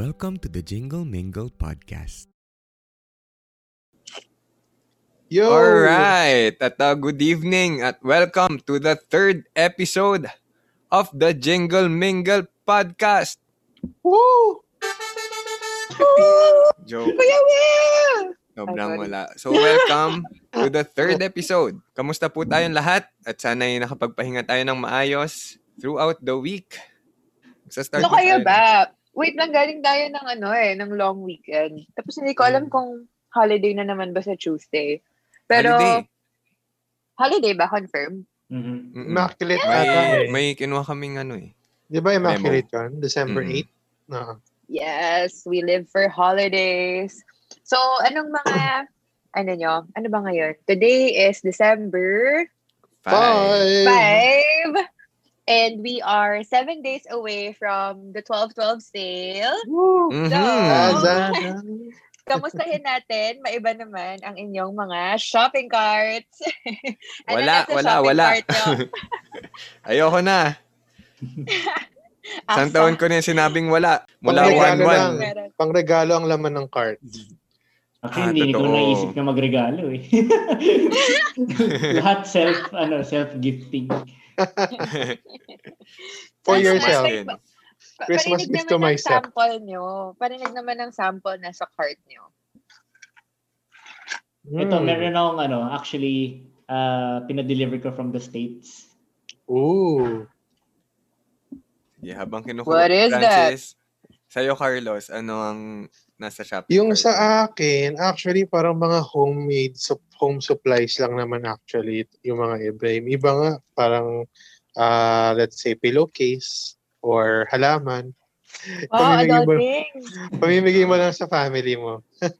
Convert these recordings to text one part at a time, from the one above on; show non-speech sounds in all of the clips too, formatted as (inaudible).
Welcome to the Jingle Mingle podcast. Yo! Alright, at uh, good evening at welcome to the third episode of the Jingle Mingle podcast. Woo! (laughs) Joke, Kuya Will! sobrang wala. So welcome (laughs) to the third episode. Kamusta po tayong lahat? At sana'y nakapagpahinga tayo ng maayos throughout the week. Sa start Ano kayo ba? Wait lang, galing tayo ng ano eh, ng long weekend. Tapos hindi ko alam Hmm. kung holiday na naman ba sa Tuesday. Pero, Holiday. holiday ba? Confirm? Mhm. Mm-mm. Immaculate ata May, may kinuha kaming ano eh. Di ba Immaculate yun? December Mm. 8? No. Yes, we live for holidays. So, anong mga, ano nyo, ano ba ngayon? Today is December Five. Bye! 5. And we are seven days away from the 12-12 sale. Woo! Mhm. So. (laughs) Kamustahin natin, maiba naman ang inyong mga shopping carts. (laughs) Ano Wala, wala, shopping wala. (laughs) Ayoko na. Isang taon ko na yung sinabing wala. Mula Pangregalo 1-1. lang. Meron. Pangregalo ang laman ng cart. Actually, Ah, hindi ko naisip na magregalo eh. Lahat self, ano, self-gifting. (laughs) For Ano, yourself. Christmas din. Pa- Christmas gift to naman ng myself. sample nyo. Parinig naman ng sample na sa cart nyo. Ito, Mm. meron akong ano, actually, uh, pinadeliver ko from the States. Ooh. Yeah, habang kinukuha. What is that? Sa'yo, Carlos, ano ang nasa shopping Yung sa akin, actually parang mga homemade sup- home supplies lang naman actually yung mga iba. Yung iba nga parang ah, let's say pillowcase or halaman. Oh, Pamimigay mo, adulting. pamimigay mo lang sa family mo. (laughs)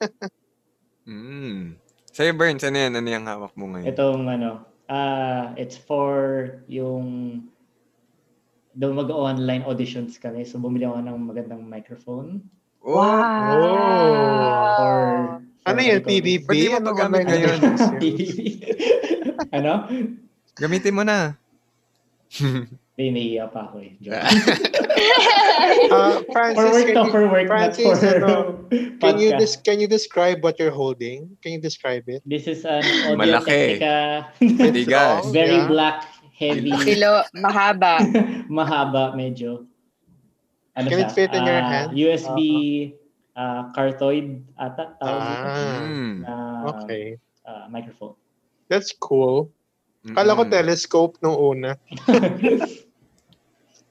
Mm. Sa'yo, Burns, ano yan? Ano yung hawak mo ngayon? Itong ano, uh, it's for yung daw mag-online auditions kami. So, bumili ako ng magandang microphone. Oh, Wow. For Ano. PBB? Ba't di mo Ano online ngayon? yun? (laughs) Ano? Gamitin mo na. (laughs) Hindi, naiiya pa ako eh. Joke. Ah, (laughs) Francis, for work can to, you, for work, Francis, not for ano, can you des- can you describe what you're holding? Can you describe it? This is an Audio Malaki. Technica. Very yeah. black, heavy, Kilo, mahaba. (laughs) mahaba medyo. Ano Can it fit in your Ah, hand? USB ah, cardioid ata tawag. Ah, na okay. ah, microphone. That's cool. Kala ko telescope nung una. (laughs)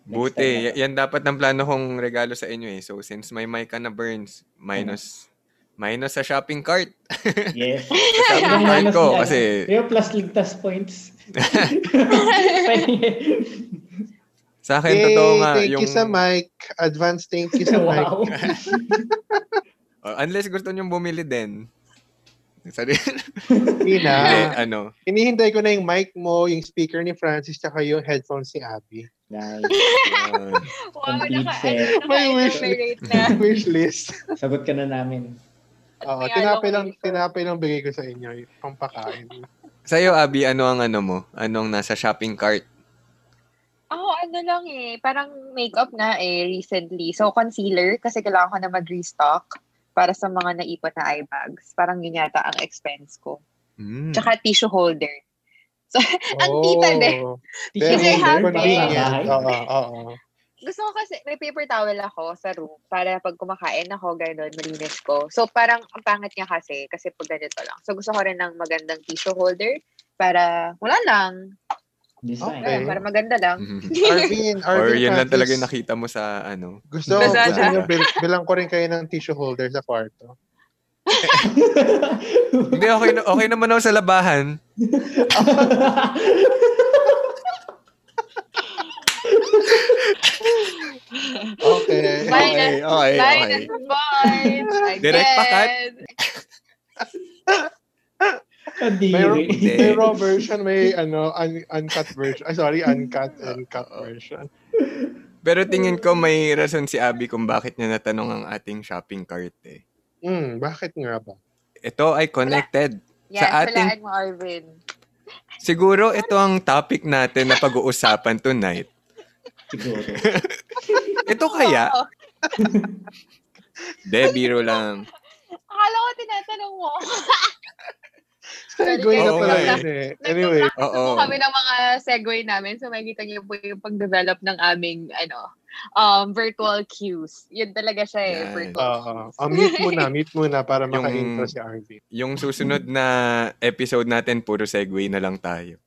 Buti. Y- yan dapat ng plano kong regalo sa inyo eh. So, since may mic ka na, Burns, minus minus sa shopping cart. Yes. (laughs) Sa shopping cart ko. Kasi, Pero plus ligtas points. (laughs) sa akin, Yay, totoo nga. thank yung, you sa mic. Advance thank you sa mic. wow. (laughs) Oh, unless gusto nyo bumili din. Sorry. Hindi na. Hindi, (laughs) ano. Hinihintay ko na yung mic mo, yung speaker ni Francis, tsaka yung headphones ni Abby. Nice. wow, Complete naka, set. ano, May wish na. Wish list. Sagot ka na namin. Oo, tinapay lang, tinapay lang bigay ko sa inyo, yung pampakain. Sa'yo, Abby, ano ang ano mo? Anong nasa shopping cart? Ako, ano lang eh, parang makeup na eh, recently. So, concealer, kasi kailangan ko na mag-restock para sa mga naipon na eye bags. Parang yun yata ang expense ko. Mm. Tsaka tissue holder. So, (laughs) ang tita eh. Very Kasi happy. convenient. Oo, oo. Gusto ko kasi, may paper towel ako sa room para pag kumakain ako, gano'n, malinis ko. So, parang ang pangit niya kasi, kasi pag ganito lang. So, gusto ko rin ng magandang tissue holder para, wala lang. Design. Okay. Ayun, para maganda lang. Arvin, (laughs) Arvin Or yun lang talaga yung nakita mo sa ano. Gusto, gusto nyo, bil- bilang ko rin kayo ng tissue holder sa kwarto. (laughs) Hindi, okay, na- okay naman ako sa labahan. (laughs) Okay. Minus, Okay, okay, okay. minus points. Direct pa, Kat? Again. May, may raw version, may ano, un- uncut version. Ah, sorry, uncut, uncut version. Pero tingin ko may rason si Abby kung bakit niya natanong ang ating shopping cart eh. Hmm, bakit nga ba? Ito ay connected. Yan, Sa ating- mo, Arvin. Siguro ito ang topic natin na pag-uusapan tonight. Siguro. (laughs) Ito kaya. De, biro lang. Akala ko tinatanong mo. (laughs) Segue na Oo pala yun eh. Anyway, Nagpa-practice Oo. kami ng mga segue namin. So, makikita niyo po yung pag-develop ng aming, ano, um, virtual cues. Yun talaga siya eh, Yan. virtual oo. cues. Uh, mute muna, (laughs) mute muna para maka-intro si RV. Yung susunod na episode natin, puro segue na lang tayo.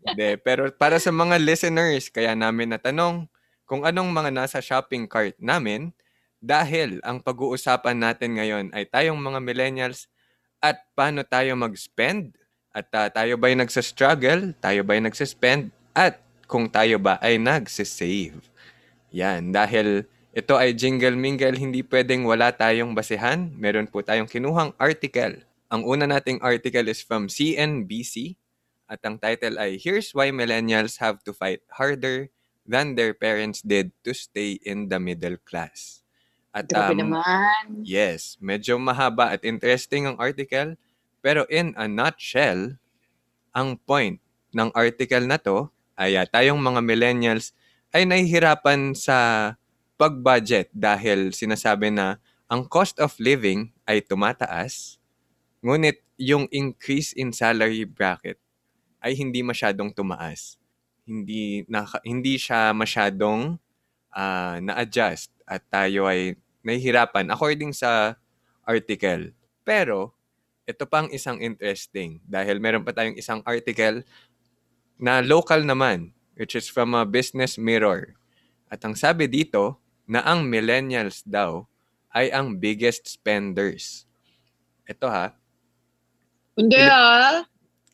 De, pero para sa mga listeners, kaya namin natanong kung anong mga nasa shopping cart namin dahil ang pag-uusapan natin ngayon ay tayong mga millennials at paano tayo mag-spend at ah, tayo ba'y nagsa-struggle, tayo ba'y nagsa-spend at kung tayo ba ay nagsisave. Yan, dahil ito ay jingle mingle, hindi pwedeng wala tayong basehan. Meron po tayong kinuhang article. Ang una nating article is from CNBC at ang title ay Here's Why Millennials Have to Fight Harder Than Their Parents Did to Stay in the Middle Class. At Grabe um, naman. Yes, medyo mahaba at interesting ang article. Pero in a nutshell, ang point ng article na to ay ah, tayong mga millennials ay nahihirapan sa pag-budget dahil sinasabi na ang cost of living ay tumataas, ngunit yung increase in salary bracket ay hindi masyadong tumaas. Hindi, naka, hindi siya masyadong ah, na-adjust at tayo ay nahihirapan according sa article. Pero, ito pang isang interesting dahil meron pa tayong isang article na local naman which is from a business mirror. At ang sabi dito na ang millennials daw ay ang biggest spenders. Ito ha. Hindi ah.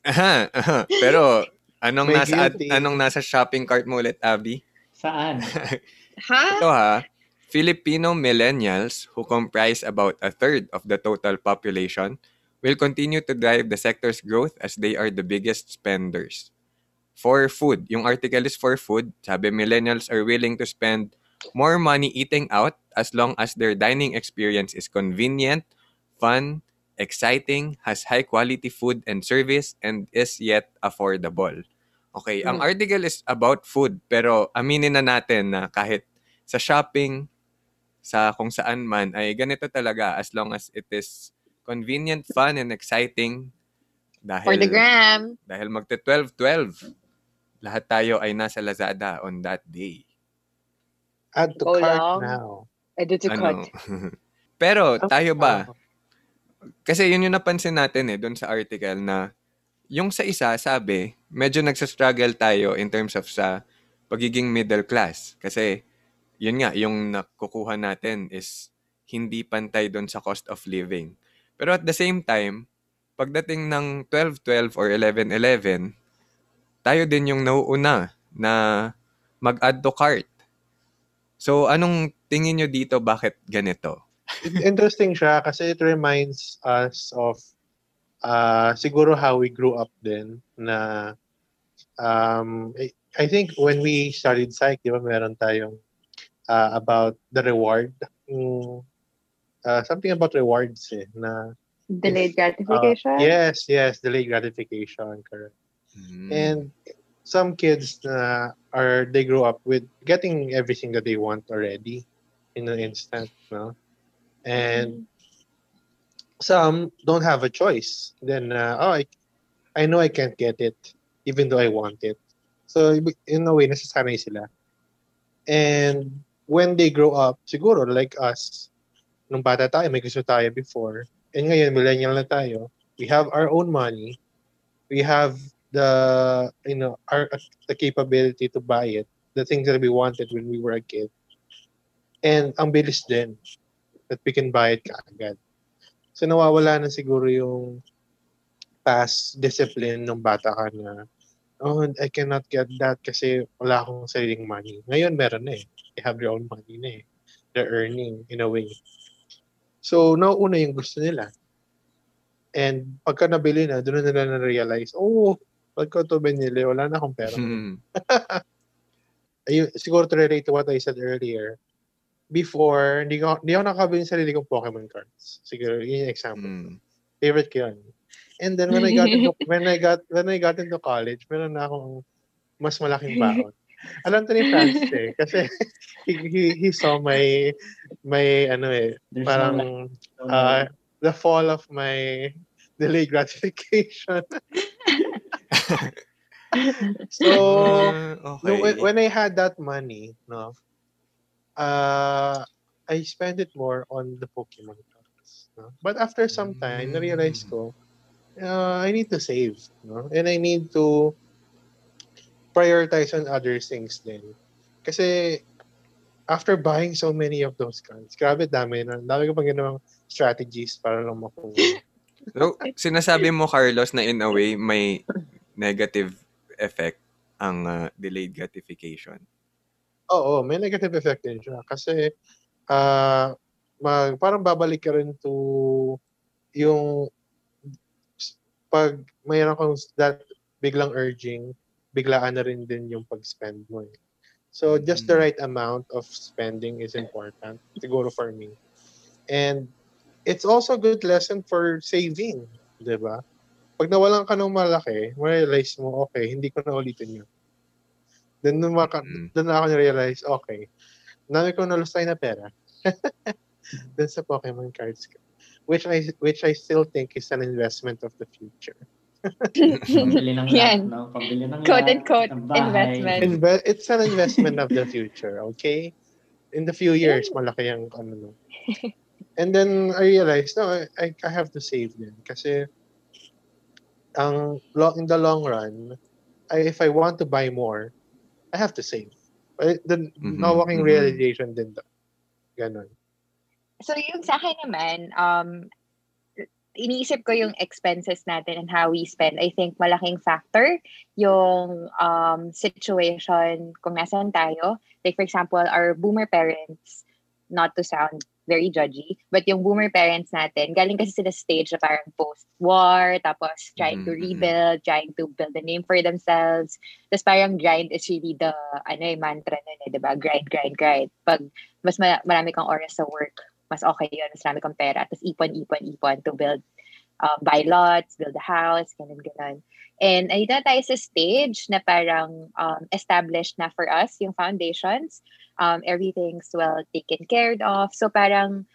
Aha, aha. Pero anong May nasa guilty. anong nasa shopping cart mo ulit, Abby? Saan? (laughs) Ha? Ito ha, Filipino millennials who comprise about a third of the total population will continue to drive the sector's growth as they are the biggest spenders. For food, yung article is for food. Sabi, millennials are willing to spend more money eating out as long as their dining experience is convenient, fun, exciting, has high quality food and service, and is yet affordable. Okay, ang Mm. article is about food, pero aminin na natin na kahit sa shopping, sa kung saan man, ay ganito talaga as long as it is convenient, fun, and exciting. Dahil, For the gram. dahil magte 12-12, lahat tayo ay nasa Lazada on that day. Add to Go cart now. Edit to. Ano? (laughs) Pero tayo ba, Ah, kasi yun yung napansin natin eh, doon sa article na yung sa isa, sabi, medyo nagsa-struggle tayo in terms of sa pagiging middle class. Kasi, yun nga, yung nakukuha natin is hindi pantay doon sa cost of living. Pero at the same time, pagdating ng 12-12 or 11-11, tayo din yung nauuna na mag-add to cart. So, anong tingin nyo dito bakit ganito? Interesting siya kasi it reminds us of uh, siguro how we grew up then na um, I, I think when we studied psych, di ba meron tayong uh, about the reward. Mm, uh, something about rewards eh, na Delayed uh, gratification. yes, yes, delayed gratification, correct. Hmm. And some kids na are they grow up with getting everything that they want already in an instant, no? And some don't have a choice. Then, uh, oh, I, I know I can't get it, even though I want it. So, in a way, nasasanay sila. And when they grow up, siguro, like us, nung bata tayo, may gusto tayo before. And ngayon, millennial na tayo. We have our own money. We have the, you know, our the capability to buy it. The things that we wanted when we were a kid. And ang bilis din that we can buy it kaagad. So nawawala na siguro yung past discipline ng bata ka na, oh, I cannot get that kasi wala akong sariling money. Ngayon meron na eh. They have their own money na eh. They're earning in a way. So, nauuna yung gusto nila. And pagka nabili na, doon na nila na-realize, oh, pagka ito binili, wala na akong pera. Hmm. (laughs) Ayun, siguro to relate to what I said earlier, before, hindi, ko, hindi ako nakakabili ng sarili kong Pokemon cards. Siguro, yun yung example. Hmm. Favorite ko yun. And then when I got into (laughs) when I got when I got into college, meron na akong mas malaking baon. Alam to ni Franz eh, (laughs) kasi he, he, he saw my may ano eh, There's parang no, no, uh, the fall of my delayed gratification. (laughs) so, no, when, okay. when I had that money, no, uh, I spent it more on the Pokemon cards. No? But after some time, na-realize Mm. ko, uh, I need to save. No? And I need to prioritize on other things din. Kasi after buying so many of those cards, grabe dami na. Dami ko pang ginawang strategies para lang makuha. (laughs) So, sinasabi mo, Carlos, na in a way, may negative effect ang uh, delayed gratification. Oo, may negative effect din siya. Kasi, ah mag, parang babalik ka rin to yung pag mayroon kang that biglang urging, biglaan na rin din yung pag-spend mo. Eh. So, just the Mm. right amount of spending is important, siguro for me. And it's also a good lesson for saving, di ba? Pag nawalan ka ng malaki, ma-realize mo, okay, hindi ko na ulitin yun. Then, nung maka, Mm. doon na ako na-realize, okay, dami ko nalustay na pera. (laughs) Dun sa Pokemon cards ko. Which I which I still think is an investment of the future. (laughs) Pambili ng Yan. no? Pambili ng Quote ng bahay. investment. Inve- it's an investment of the future, okay? In the few years, malaki ang ano no. And then I realized, no, I, I I have to save din. Kasi ang in the long run, I, if I want to buy more, I have to save. But the Mhm, nawaking mhm. realization din doon. Ganon. So yung sa akin naman, um, iniisip ko yung expenses natin and how we spend. I think malaking factor yung um, situation kung nasaan tayo. Like for example, our boomer parents, not to sound very judgy, but yung boomer parents natin, galing kasi sila stage na parang post-war, tapos trying to Mhm, mhm. rebuild, trying to build a name for themselves. Tapos parang grind is really the, ano eh, mantra nun eh, diba? Grind, grind, grind. Pag mas ma- marami kang oras sa work, mas okay yun, mas marami kang pera. Tapos ipon, ipon, ipon to build, uh, buy lots, build a house, ganun, ganun. And ay na tayo sa stage na parang um, established na for us yung foundations. Um, everything's well taken care of. So parang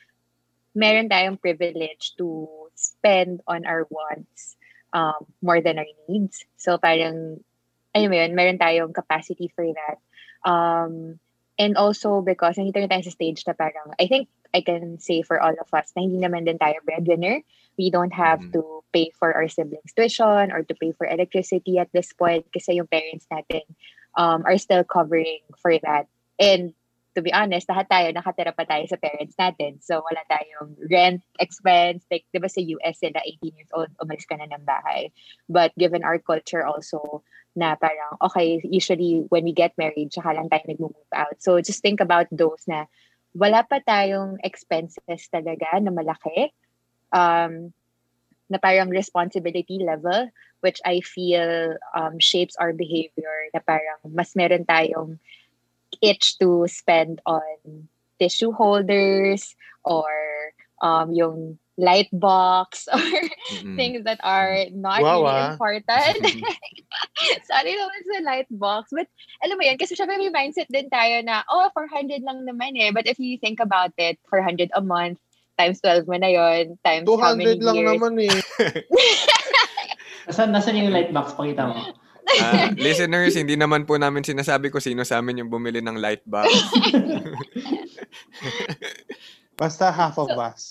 meron tayong privilege to spend on our wants um, more than our needs. So parang, ayun mo yun, meron tayong capacity for that. Um, and also because nandito na tayo sa stage na parang, I think I can say for all of us na hindi naman din tayo breadwinner. We don't have Mhm. to pay for our siblings' tuition or to pay for electricity at this point kasi yung parents natin um, are still covering for that. And to be honest, lahat tayo, nakatira pa tayo sa parents natin. So, wala tayong rent expense. Like, di ba sa US, sila 18 years old, umalis ka na ng bahay. But given our culture also, na parang, okay, usually when we get married, tsaka lang tayo nag-move out. So, just think about those na wala pa tayong expenses talaga na malaki. Um, na parang responsibility level, which I feel um, shapes our behavior na parang mas meron tayong itch to spend on tissue holders or um, yung light box (laughs) or Mm-mm. things that are not Wow, really ah. important. (laughs) (laughs) Sorry naman sa light box. But alam mo yan, kasi syempre may mindset din tayo na, oh, 400 lang naman eh. But if you think about it, 400 a month, times 12 mo na yon times how many 200 lang years. naman eh. Nasaan, nasaan yung light box? Pakita mo. Ah, (laughs) listeners, hindi naman po namin sinasabi ko sino sa amin yung bumili ng light box. (laughs) Basta half of So- us.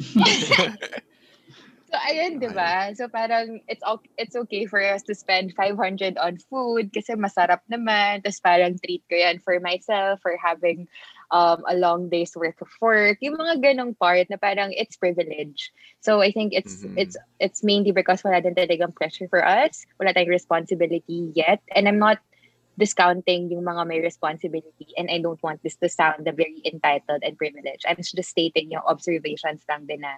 (laughs) So ayun, 'di ba? So parang it's o- it's okay for us to spend 500 on food kasi masarap naman. Tapos parang treat ko 'yan for myself for having um, a long day's worth of work. Yung mga ganong part na parang it's privilege. So I think it's Mhm. it's it's mainly because wala din talagang pressure for us. Wala tayong responsibility yet. And I'm not discounting yung mga may responsibility and I don't want this to sound the very entitled and privileged. I'm just stating yung observations lang din na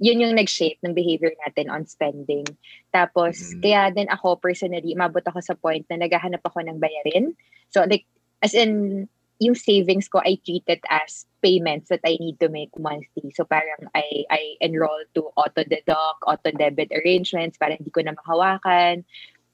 yun yung nag-shape ng behavior natin on spending. Tapos, Mhm. kaya din ako personally, umabot ako sa point na naghahanap ako ng bayarin. So, like, as in, yung savings ko, I treat it as payments that I need to make monthly. So, parang I, I enroll to auto-deduct, auto-debit arrangements para hindi ko na mahawakan.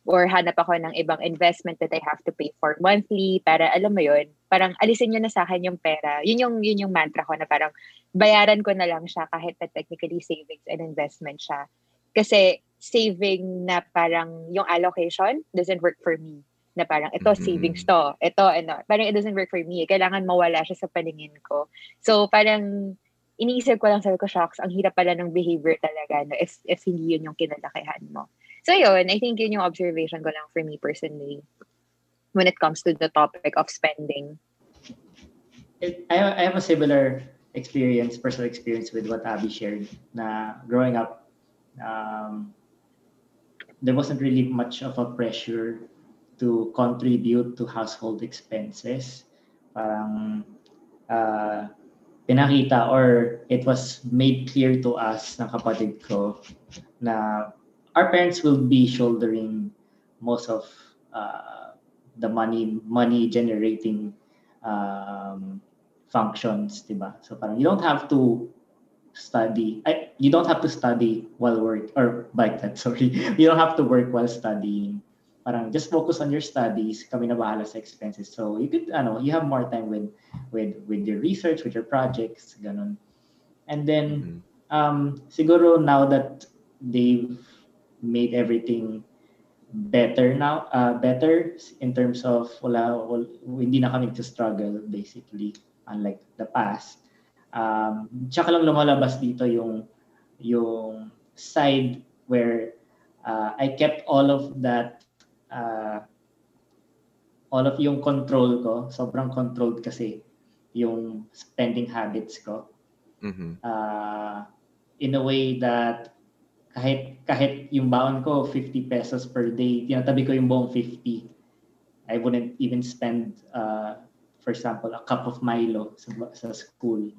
or hanap ako ng ibang investment that I have to pay for monthly para alam mo yun, parang alisin nyo na sa akin yung pera. Yun yung, yun yung mantra ko na parang bayaran ko na lang siya kahit na technically savings and investment siya. Kasi saving na parang yung allocation doesn't work for me. Na parang ito Mhm. savings to, ito ano, parang it doesn't work for me. Kailangan mawala siya sa paningin ko. So parang iniisip ko lang sabi ko, shocks, ang hirap pala ng behavior talaga no, if, if hindi yun yung kinalakihan mo. So yun, I think yun yung observation ko lang for me personally when it comes to the topic of spending. I, I have a similar experience, personal experience with what Abby shared. Na growing up, um, there wasn't really much of a pressure to contribute to household expenses. Parang uh, pinakita or it was made clear to us ng kapatid ko na our parents will be shouldering most of uh, the money money generating um, functions, diba? So parang you don't have to study. I, you don't have to study while work or like that. (laughs) Sorry, you don't have to work while studying. Parang just focus on your studies. Kami na bahala sa expenses. So you could, ano, you have more time with with with your research, with your projects, ganun. And then Mhm. um, siguro now that they've made everything better now, uh, better in terms of wala, wala hindi na kami to struggle basically unlike the past. Um, tsaka lang lumalabas dito yung yung side where uh, I kept all of that uh, all of yung control ko, sobrang controlled kasi yung spending habits ko Mhm. uh, in a way that kahit kahit yung baon ko 50 pesos per day, tinatabi ko yung buong 50. I wouldn't even spend uh, for example a cup of Milo sa, sa school.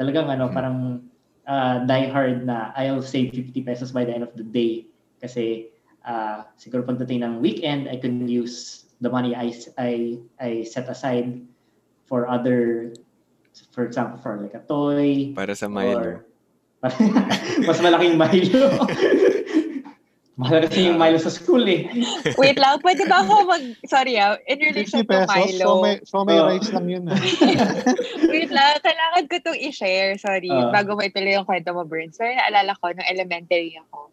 Talagang ano Hmm. parang uh, die hard na I'll save 50 pesos by the end of the day kasi uh, siguro pagdating ng weekend I can use the money I I I set aside for other for example for like a toy Para sa Milo. Or, (laughs) mas malaking Milo. Mahal kasi yung Milo sa school eh. (laughs) Wait lang, pwede ba ako mag... Sorry ah, in 50 relation to pesos, Milo. so may, so may Oh. rice lang yun. ah. (laughs) Wait lang, kailangan ko itong i-share. Sorry, Ah. bago mo ituloy yung kwento mo, Burns. Pero naalala ko, nung elementary ako,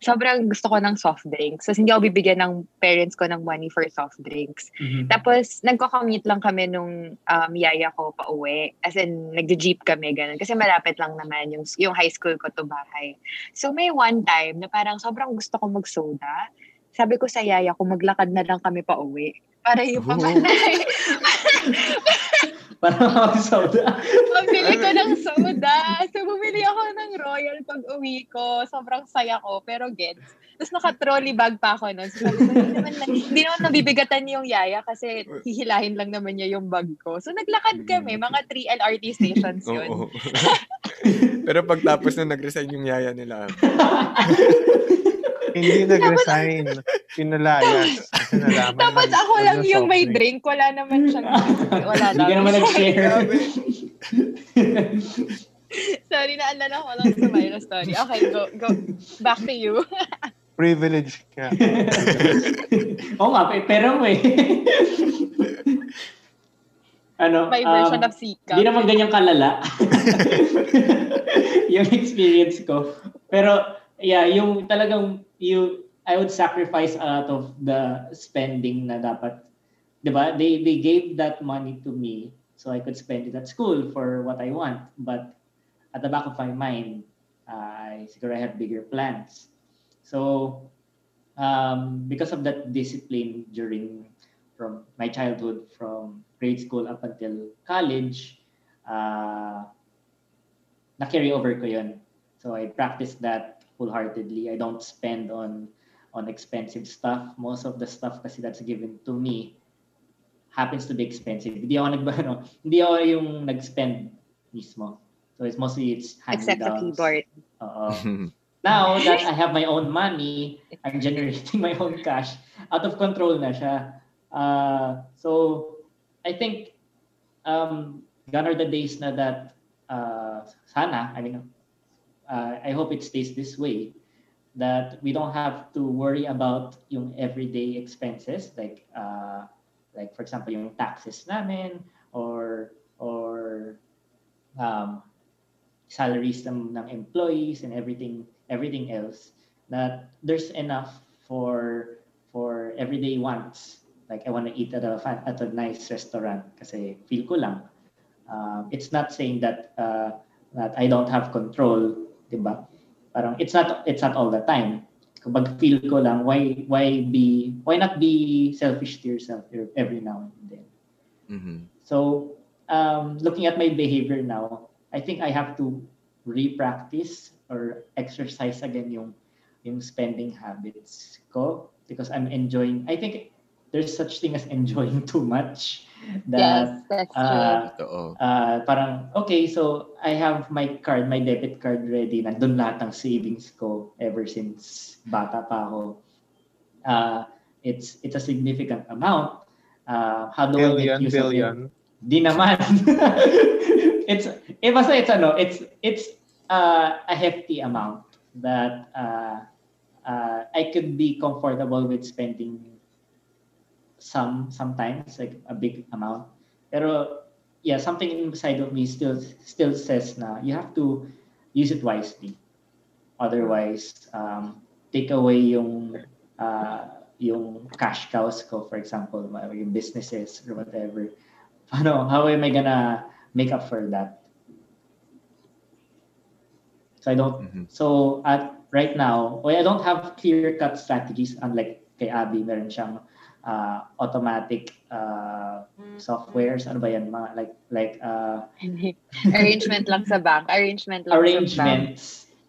sobrang gusto ko ng soft drinks. So, hindi ako bibigyan ng parents ko ng money for soft drinks. Tapos, nagko-commute lang kami nung um, yaya ko pa uwi. As in, nagja-jeep kami, ganun. Kasi malapit lang naman yung, yung high school ko to bahay. So, may one time na parang sobrang gusto ko mag-soda. Sabi ko sa yaya ko, maglakad na lang kami pa uwi. Para yung Oh. pamanay. (laughs) Parang (laughs) ako soda. Pabili ko ng (laughs) soda. So, bumili ako ng Royal pag uwi ko. Sobrang saya ko. Pero gets. Tapos naka-trolley bag pa ako nun. So, hindi naman, na- hindi naman nabibigatan yung yaya kasi hihilahin lang naman niya yung bag ko. So, naglakad kami. Mga 3 LRT stations yun. Oo. (laughs) Pero pagtapos na nag-resign yung yaya nila, Hindi (laughs) nag-resign. Pinalayas. Tapos ako lang yung may drink. Wala naman siyang (laughs) Wala Hindi ka naman nag-share. (laughs) Sorry, naalala ko lang sa Myra story. Okay, go, go. Back to you. Privilege ka. Oo nga, pe- pero mo eh. ano, My version um, of Sika. Hindi naman ganyang kalala. yung experience ko. Pero, yeah, yung talagang, you, I would sacrifice a lot of the spending na dapat, di ba? They, they gave that money to me so I could spend it at school for what I want. But at the back of my mind, uh, I I have bigger plans. So, um, because of that discipline during from my childhood, from grade school up until college, uh, na-carry over ko yun. So I practice that wholeheartedly. I don't spend on on expensive stuff. Most of the stuff kasi that's given to me happens to be expensive. Hindi ako nag (laughs) ano, hindi ako yung nag-spend mismo. So it's mostly it's Except sa hand-me-downs. keyboard. Oo. (laughs) now that (laughs) I have my own money, I'm generating my own cash. Out of control na siya. Uh, so, I think um, gone are the days na that uh, sana, I mean, uh, I hope it stays this way, that we don't have to worry about yung everyday expenses like uh, like for example yung taxes namin or or um, salaries ng, ng employees and everything everything else that there's enough for for everyday wants. Like I want to eat at a at a nice restaurant kasi feel ko lang. Um, it's not saying that uh, that I don't have control, 'di ba? Parang it's not it's not all the time. Kapag feel ko lang, why why be why not be selfish to yourself every now and then. Mhm. So, um, looking at my behavior now, I think I have to re-practice or exercise again yung yung spending habits ko because I'm enjoying. I think there's such thing as enjoying too much. That yes, that's true. uh, Totoo. uh, parang, okay, so I have my card, my debit card ready. Nandun lahat ng savings ko ever since bata pa ako. Uh, it's it's a significant amount. Uh, how do I Billion, make use of it? billion. Di naman. (laughs) it's, eh, basta it's ano, it's, it's uh, a hefty amount that uh, uh, I could be comfortable with spending some sometimes like a big amount. Pero yeah something inside of me still still says na you have to use it wisely. Otherwise um, take away yung uh, yung cash cows ko for example yung businesses or whatever. (laughs) Ano how am I gonna make up for that? So I don't Mhm. so at right now well, I don't have clear cut strategies unlike kay Abby meron siyang uh, automatic uh, softwares ano ba yan mga like like uh, arrangement lang sa bank. Arrangement lang sa bank. arrangements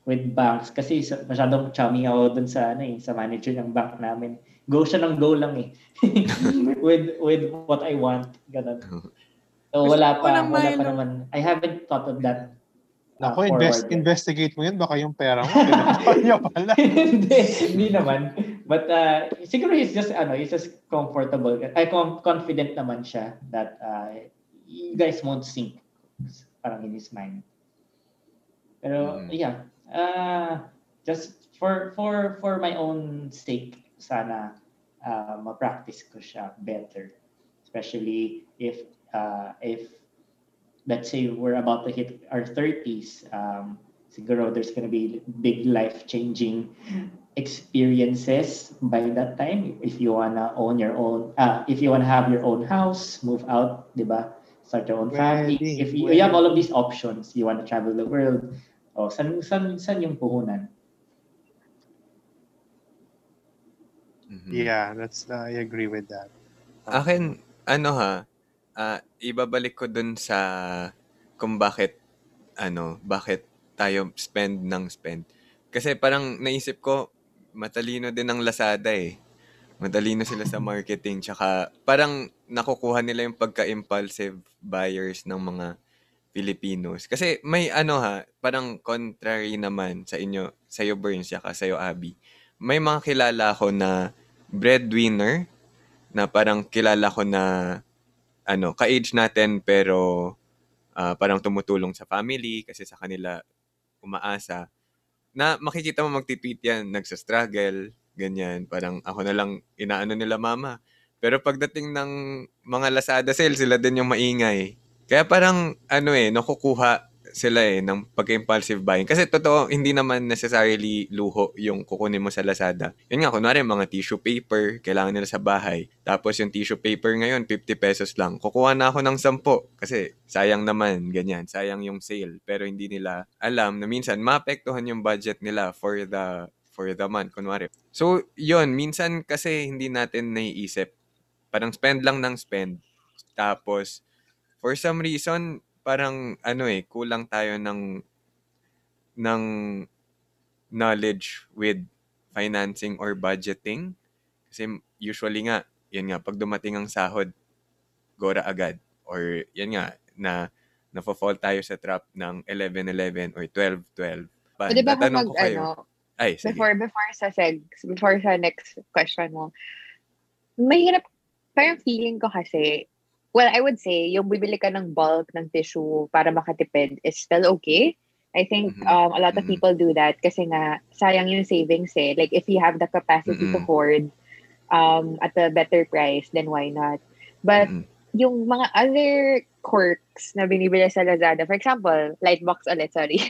with banks kasi masyadong chummy ako dun sa ano eh, sa manager ng bank namin. Go siya ng go lang eh. (laughs) with with what I want ganun. So wala pa wala pa naman. I haven't thought of that. uh, Ako, invest, investigate mo yun. Baka yung pera mo. Pinapal niya pala. (laughs) hindi, hindi naman. But uh, siguro he's just ano, he's just comfortable. I com- confident naman siya that uh, you guys won't sink parang in his mind. Pero Mm. yeah, uh, just for for for my own sake sana uh, ma-practice ko siya better. Especially if uh, if let's say we're about to hit our 30s, um, siguro there's gonna be big life-changing experiences by that time. If you wanna own your own, uh, if you wanna have your own house, move out, di ba? Start your own family. If you, you have all of these options, you wanna travel the world, oh, san, san, san yung puhunan? Mhm. Yeah, that's, uh, I agree with that. Akin, ano ha, ah, ibabalik ko dun sa kung bakit, ano, bakit tayo spend ng spend. Kasi parang naisip ko, matalino din ang Lazada eh. Matalino sila sa marketing. Tsaka parang nakukuha nila yung pagka-impulsive buyers ng mga Filipinos. Kasi may ano ha, parang contrary naman sa inyo, sa'yo Burns, tsaka sa'yo Abby. May mga kilala ko na breadwinner na parang kilala ko na ano, ka-age natin pero ah, parang tumutulong sa family kasi sa kanila umaasa. Na makikita mo magtitweet yan, nagsa-struggle, ganyan. Parang ako na lang inaano nila mama. Pero pagdating ng mga Lazada sale, sila din yung maingay. Kaya parang ano eh, nakukuha sila eh ng pagka-impulsive buying. Kasi totoo, hindi naman necessarily luho yung kukunin mo sa Lazada. Yun nga, kunwari mga tissue paper, kailangan nila sa bahay. Tapos yung tissue paper ngayon, 50 pesos lang. Kukuha na ako ng 10 kasi sayang naman, ganyan. Sayang yung sale. Pero hindi nila alam na minsan maapektuhan yung budget nila for the for the month, kunwari. So, yun, minsan kasi hindi natin naiisip. Parang spend lang ng spend. Tapos, for some reason, parang ano eh, kulang tayo ng ng knowledge with financing or budgeting. Kasi usually nga, yan nga, pag dumating ang sahod, gora agad. Or yan nga, na nafo-fall tayo sa trap ng 11-11 or 12-12. Pa, Pwede ba kung mag, ko kayo, ano, ay, sige. before, before sa seg, before sa next question mo, mahirap, parang feeling ko kasi, well, I would say, yung bibili ka ng bulk ng tissue para makatipid is still okay. I think Mhm. um, a lot of Mhm. people do that kasi nga sayang yung savings eh. Like if you have the capacity to Mm-mm. hoard um, at a better price, then why not? But Mm-mm. yung mga other quirks na binibili sa Lazada, for example, Lightbox ulit, sorry. (laughs)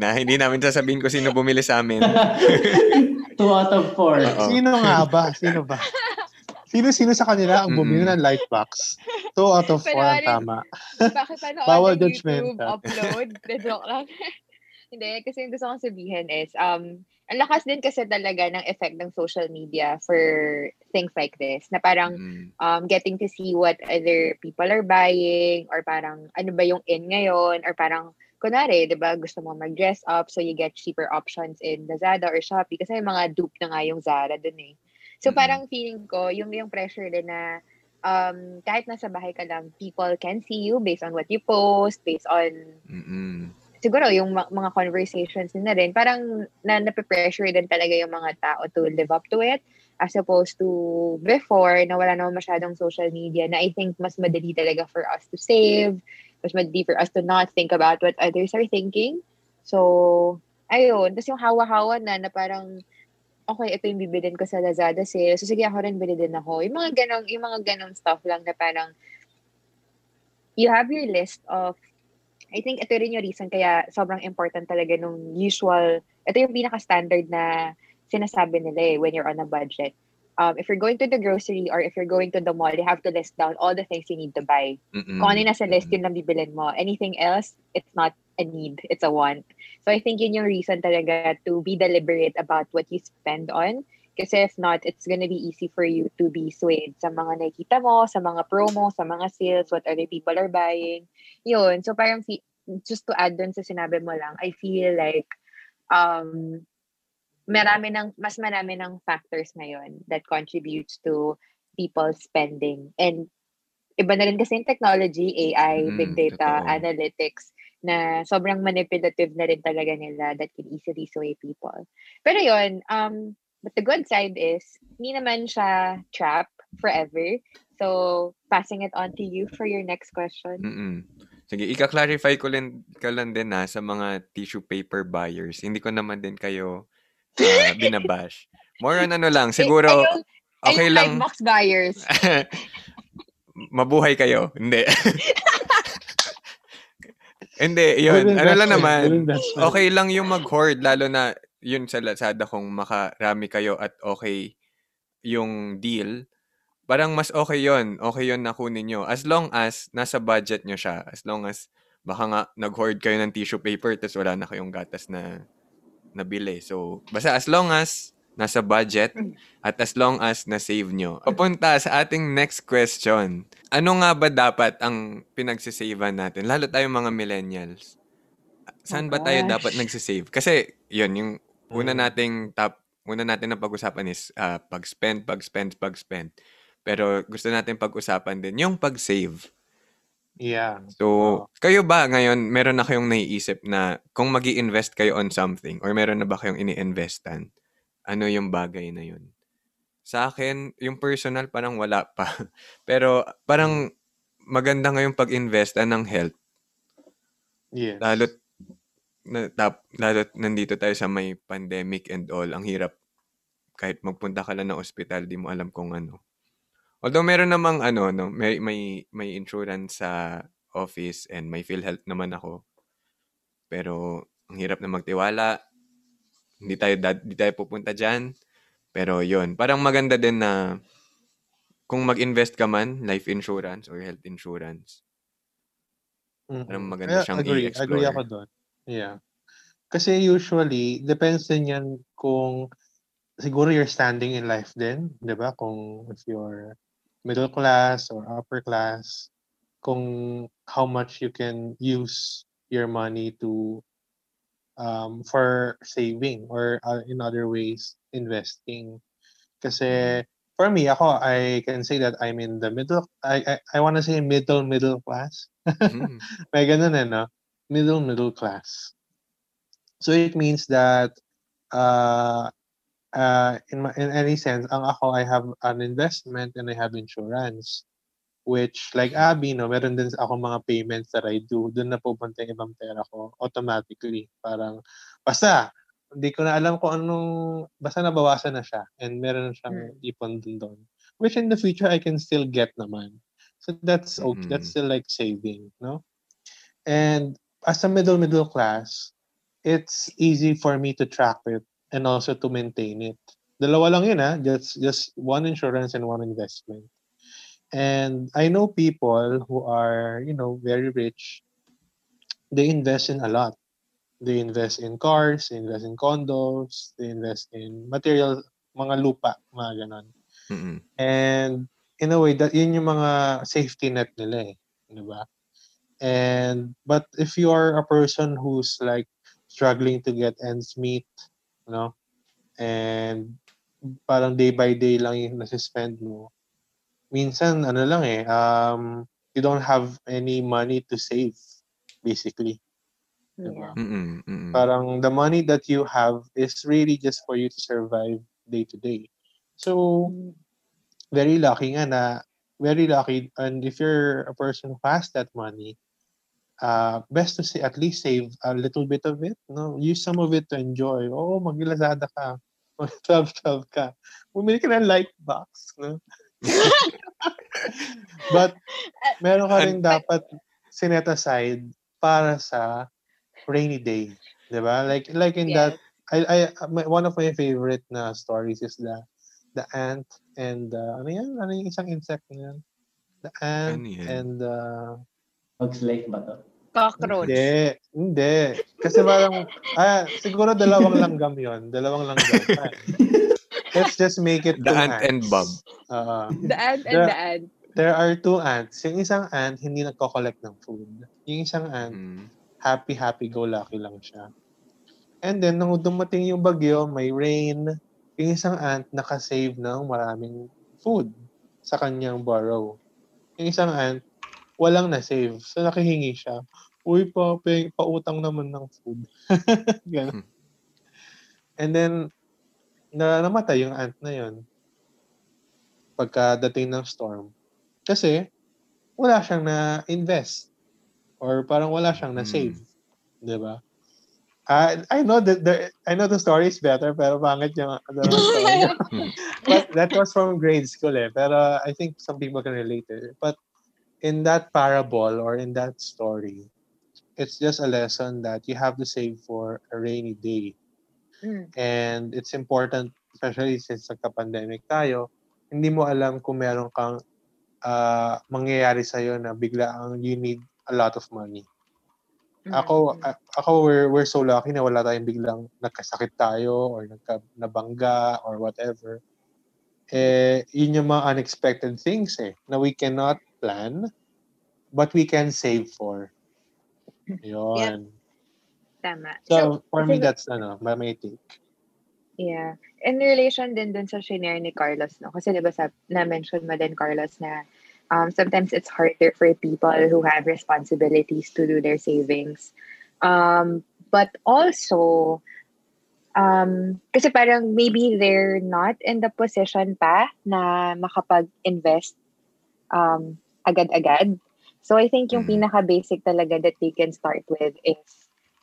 na hindi namin sasabihin ko sino bumili sa amin. (laughs) Two out of four. Oo. Sino nga ba? Sino ba? (laughs) Sino-sino sa kanila ang bumili ng light box? Two out of four ang tama. Bakit paano Bawal judgment, YouTube upload? The (laughs) joke lang. Hindi, kasi yung gusto kong sabihin is, um, ang lakas din kasi talaga ng effect ng social media for things like this. Na parang Mm. um, getting to see what other people are buying or parang ano ba yung in ngayon or parang kunwari, di ba, gusto mo mag-dress up so you get cheaper options in Lazada or Shopee kasi may mga dupe na nga yung Zara dun eh. So Mm-mm. parang feeling ko, yung yung pressure din na um, kahit nasa bahay ka lang, people can see you based on what you post, based on Mm-mm. siguro yung ma- mga conversations din na rin, parang na nape-pressure din talaga yung mga tao to live up to it as opposed to before na wala naman masyadong social media na I think mas madali talaga for us to save, mas madali for us to not think about what others are thinking. So, ayun. Tapos yung hawa-hawa na na parang okay, ito yung bibilin ko sa Lazada sale. So, sige, ako rin bili din ako. Yung mga ganong, yung mga ganong stuff lang na parang you have your list of I think ito rin yung reason kaya sobrang important talaga nung usual, ito yung pinaka-standard na sinasabi nila eh when you're on a budget. Um, if you're going to the grocery or if you're going to the mall, you have to list down all the things you need to buy. Mm-mm. Kung ano yung nasa list, yun lang bibilin mo. Anything else, it's not a need, it's a want. So I think yun yung reason talaga to be deliberate about what you spend on. Kasi if not, it's gonna be easy for you to be swayed sa mga nakikita mo, sa mga promo, sa mga sales, what other people are buying. Yun. So parang fe- just to add dun sa sinabi mo lang, I feel like um, marami ng, mas marami ng factors ngayon that contributes to people spending. And iba na rin kasi yung technology, AI, Mm, big data, totoo. analytics, na sobrang manipulative na rin talaga nila that can easily sway people. Pero yun, um, but the good side is, hindi naman siya trap forever. So, passing it on to you for your next question. Mm-mm. Sige, ika-clarify ko lang, ka lang din na sa mga tissue paper buyers. Hindi ko naman din kayo ah, (laughs) binabash. More on ano lang, siguro Ay, okay lang. Lightbox buyers. (laughs) Mabuhay kayo. Hindi. (laughs) Hindi, yun. Ano lang naman. Okay lang yung mag-hoard, lalo na yun sa Lazada kung makarami kayo at okay yung deal. Parang mas okay yon Okay yon na kunin nyo. As long as nasa budget nyo siya. As long as baka nga nag-hoard kayo ng tissue paper tapos wala na kayong gatas na nabili. So, basta as long as nasa budget at as long as na-save nyo. Papunta sa ating next question. Ano nga ba dapat ang pinagsisavean natin? Lalo tayong mga millennials. Saan Oh ba tayo gosh. dapat nagsisave? Kasi, yun, yung una Mm. nating top, una natin na pag-usapan is ah, pag-spend, pag-spend, pag-spend. Pero gusto natin pag-usapan din yung pag-save. Yeah. So, kayo ba ngayon, meron na kayong naiisip na kung mag invest kayo on something or meron na ba kayong ini-investan, ano yung bagay na yun? Sa akin, yung personal, parang wala pa. (laughs) Pero parang maganda ngayong pag-investan ng health. Yes. Lalo't, na, tap, lalo't nandito tayo sa may pandemic and all. Ang hirap. Kahit magpunta ka lang ng ospital, di mo alam kung ano. Although meron namang ano, no, may, may, may insurance sa office and may PhilHealth naman ako. Pero ang hirap na magtiwala. Hindi tayo, dad- hindi tayo pupunta dyan. Pero yon parang maganda din na kung mag-invest ka man, life insurance or health insurance, Mhm. parang maganda siyang agree, i-explore. agree ako doon. Yeah. Kasi usually, depends din yan kung siguro you're standing in life din, di ba? Kung if you're middle class or upper class, kung how much you can use your money to um, for saving or uh, in other ways investing. Kasi for me, ako, I can say that I'm in the middle, I, I, I want to say middle, middle class. Mhm. (laughs) May ganun eh, no? Middle, middle class. So it means that uh, uh, in, my, in any sense, ang ako, I have an investment and I have insurance. Which, like Abby, no, meron din ako mga payments that I do. Doon na pupunta yung ibang pera ko automatically. Parang, basta, hindi ko na alam kung anong, basta nabawasan na siya. And meron na siyang ipon din doon. Which in the future, I can still get naman. So that's okay. Mm. That's still like saving, no? And as a middle middle class, it's easy for me to track it and also to maintain it. Dalawa lang yun, ah. Just, just one insurance and one investment. And I know people who are, you know, very rich. They invest in a lot. They invest in cars, they invest in condos, they invest in material, mga lupa, mga ganon. Mm-mm. And in a way, that yun yung mga safety net nila eh. Di ba? And, but if you are a person who's like struggling to get ends meet, you know, and parang day by day lang yung nasispend mo, minsan, ano lang eh, um, you don't have any money to save, basically. Yeah. Diba? Mm-mm. Mm-mm. Parang the money that you have is really just for you to survive day to day. So, very lucky nga na, very lucky. And if you're a person who has that money, uh, best to say, at least save a little bit of it. No? Use some of it to enjoy. Oh, mag-lazada ka. (laughs) Mag-12-12 ka. Bumili ka ng light box. No? (laughs) But, (laughs) meron ka rin And- dapat sinet aside para sa rainy day. Diba? Like, like in that I, I, my, one of my favorite na stories is the the ant and uh, ano yan? Ano yung isang insect na yan? The ant Ano yan? and uh, Bugs life ba to? Cockroach. hindi, hindi. Kasi parang, ah, siguro dalawang (laughs) langgam yon Dalawang langgam. Ah, (laughs) Let's just make it The ant and ants. Bob. Oo. The ant and The- the ant. There are two ants. Yung isang ant, hindi nagko-collect ng food. Yung isang ant, Mm. happy, happy, go lucky lang siya. And then, nung dumating yung bagyo, may rain, yung isang ant nakasave ng maraming food sa kanyang burrow. Yung isang ant, walang na-save. So, nakihingi siya. Uy, pa, pa pautang naman ng food. (laughs) Ganun. And then, na namatay yung ant na yon pagkadating ng storm. Kasi, wala siyang na-invest. Or parang wala siyang na-save. Di ba? I I know that the I know the story is better pero pangit yung ano, (laughs) story. (laughs) But that was from grade school eh. Pero I think some people can relate it. But in that parable or in that story, it's just a lesson that you have to save for a rainy day. Mm. And it's important, especially since nagka-pandemic tayo, hindi mo alam kung meron kang ah, mangyayari sa'yo na bigla ang you need a lot of money. Ako, Mm. a- ako we're, we're so lucky na wala tayong biglang nagkasakit tayo or nagka, nabangga or whatever. Eh, yun yung mga unexpected things eh, na we cannot plan, but we can save for. Yun. Tama. So, for me, that's ano, my, my take. Yeah. In relation din dun sa shinare ni Carlos, no? Kasi di ba sa, na-mention mo din, Carlos, na um, sometimes it's harder for people who have responsibilities to do their savings. Um, but also, um, kasi parang maybe they're not in the position pa na makapag-invest um, agad-agad. So I think yung Mhm. pinaka-basic talaga that they can start with is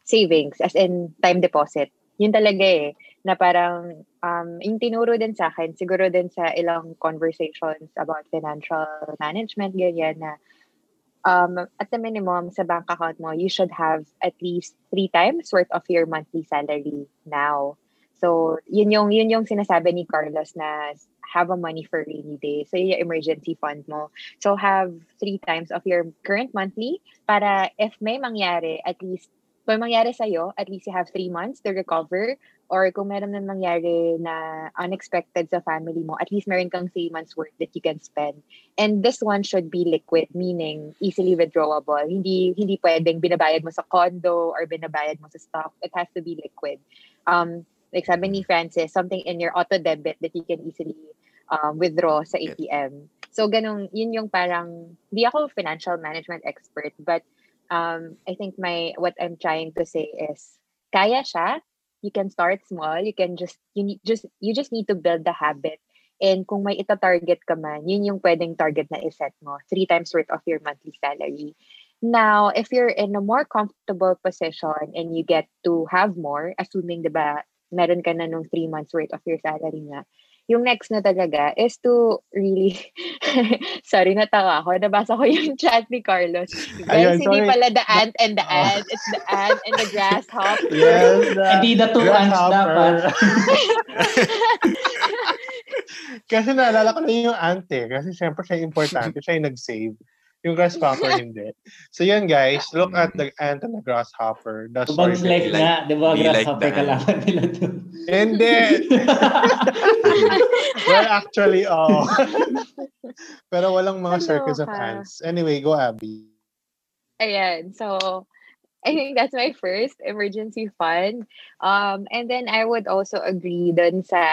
savings, as in time deposit. Yun talaga eh na parang um, yung tinuro din sa akin, siguro din sa ilang conversations about financial management, ganyan na um, at the minimum sa bank account mo, you should have at least three times worth of your monthly salary now. So, yun yung, yun yung sinasabi ni Carlos na have a money for rainy day. So, yun yung emergency fund mo. So, have three times of your current monthly para if may mangyari, at least kung mangyari sa'yo, at least you have three months to recover. Or kung meron na mangyari na unexpected sa family mo, at least meron kang three months worth that you can spend. And this one should be liquid, meaning easily withdrawable. Hindi hindi pwedeng binabayad mo sa condo or binabayad mo sa stock. It has to be liquid. Um, like sabi ni Francis, something in your auto debit that you can easily um, withdraw sa. ATM. So ganun, yun yung parang, di ako financial management expert, but um, I think my what I'm trying to say is kaya siya. You can start small. You can just you need just you just need to build the habit And kung may ita-target ka man, yun yung pwedeng target na iset mo. Three times worth of your monthly salary. Now, if you're in a more comfortable position and you get to have more, assuming, di ba, meron ka na nung three months worth of your salary nga, yung next na talaga is to really, (laughs) sorry, natawa ako. Nabasa ko yung chat ni Carlos. Guys, hindi pala the ant and the Oh. ant. It's the ant and the grasshopper. (laughs) Yes, the Hindi the two ants dapat. (laughs) Kasi naalala ko na yung ant eh. Kasi syempre siya importante. Siya yung nag-save. Yung grasshopper (laughs) hindi. So yun guys, look at the ant and the grasshopper. The Bugs life like- nga, di ba? like Grasshopper the kalaban nila doon. Hindi. (laughs) well, actually, oh. (laughs) Pero walang mga circles of Kaloka. ants. Anyway, go Abby. Ayan. So, I think that's my first emergency fund. Um, and then I would also agree dun sa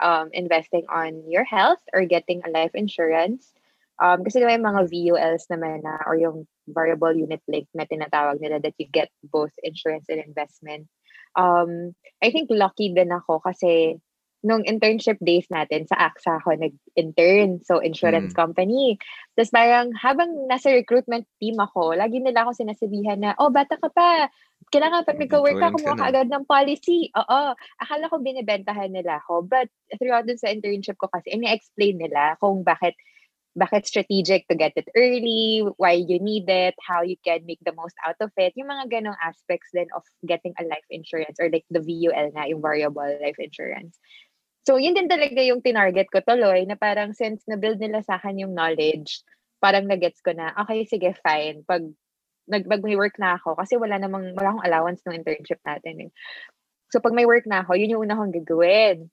um, investing on your health or getting a life insurance. Um, kasi yung mga VULs naman na or yung variable unit link na tinatawag nila that you get both insurance and investment. Um, I think lucky din ako kasi nung internship days natin sa AXA ako nag-intern, so insurance company. Tapos parang habang nasa recruitment team ako, lagi nila ako sinasabihan na, oh, bata ka pa. Kailangan pag nag-work ka, kumuha ka agad ng policy. Oo. Akala ko binibentahan nila ako. But throughout dun sa internship ko kasi, ini-explain nila kung bakit bakit strategic to get it early, why you need it, how you can make the most out of it. Yung mga ganong aspects then of getting a life insurance or like the VUL na, yung variable life insurance. So, yun din talaga yung tinarget ko tuloy na parang since na-build nila sa akin yung knowledge, parang nagets ko na, okay, sige, fine. Pag nag pag may work na ako, kasi wala namang, wala akong allowance ng internship natin eh. So, pag may work na ako, yun yung una kong gagawin.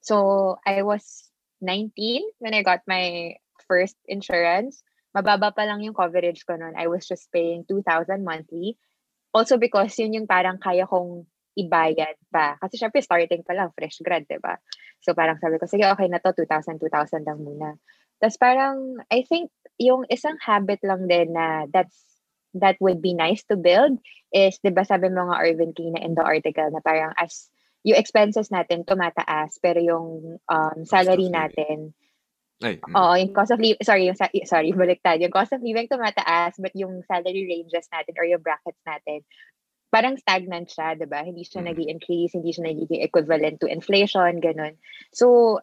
So, I was 19 when I got my first insurance. Mababa pa lang yung coverage ko noon. I was just paying 2,000 monthly. Also because yun yung parang kaya kong ibayad pa. Kasi syempre starting pa lang, fresh grad, di ba? So parang sabi ko, sige, okay na to, 2,000, 2,000 lang muna. Tapos parang, I think, yung isang habit lang din na that's that would be nice to build is, di ba sabi mo nga, Arvin, na in the article na parang as yung expenses natin tumataas, pero yung um, salary natin, Ay, mm. Oo, yung cost of living, sorry, yung, sa- sorry, baliktad. Yung cost of living tumataas, but yung salary ranges natin or yung brackets natin, parang stagnant siya, di ba? Hindi siya Mm. nag increase hindi siya nagiging equivalent to inflation, ganun. So,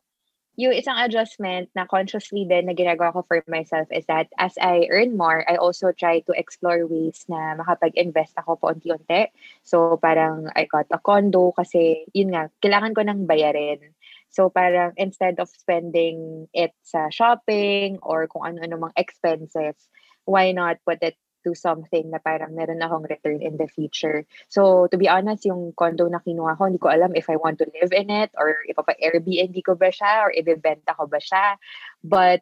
yung isang adjustment na consciously din na ginagawa ko for myself is that as I earn more, I also try to explore ways na makapag-invest ako paunti-unti. So, parang I got a condo kasi, yun nga, kailangan ko nang bayarin. So parang instead of spending it sa shopping or kung ano-ano mga expenses, why not put it to something na parang meron akong return in the future. So to be honest, yung condo na kinuha ko, hindi ko alam if I want to live in it or if pa Airbnb ko ba siya or ibebenta ko ba siya. But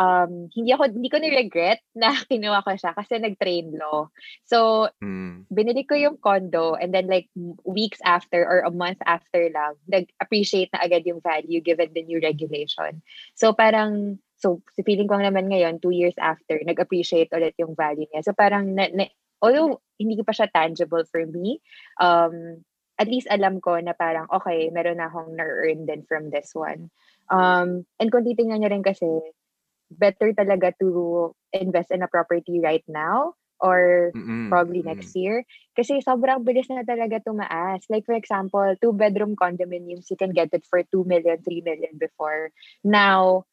um hindi ako hindi ko ni-regret (laughs) na kinuha ko siya kasi nag-train law. So Mm. binili ko yung condo and then like weeks after or a month after lang, nag-appreciate na agad yung value given the new regulation. So parang, so feeling ko naman ngayon, two years after, nag-appreciate ulit yung value niya. So parang, na, na, although hindi pa siya tangible for me, um, at least alam ko na parang, okay, meron na akong na-earn din from this one. Um, and kung titingnan nyo rin kasi, better talaga to invest in a property right now or Mm-mm. probably next year. Kasi sobrang bilis na talaga tumaas. Like for example, two-bedroom condominiums, you can get it for 2 million, 3 million before. Now,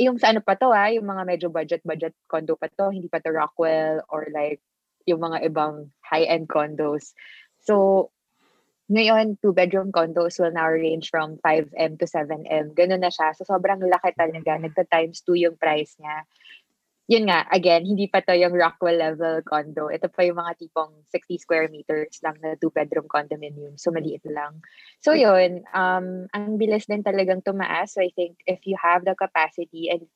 yung sa ano pa to ah, yung mga medyo budget-budget condo pa to, hindi pa to Rockwell or like yung mga ibang high-end condos. So, ngayon, two-bedroom condos will now range from 5M to 7M. Ganun na siya. So, sobrang laki talaga. Nagta-times 2 yung price niya yun nga, again, hindi pa to yung Rockwell level condo. Ito pa yung mga tipong 60 square meters lang na two-bedroom condominium. So, maliit lang. So, yun, um, ang bilis din talagang tumaas. So, I think if you have the capacity and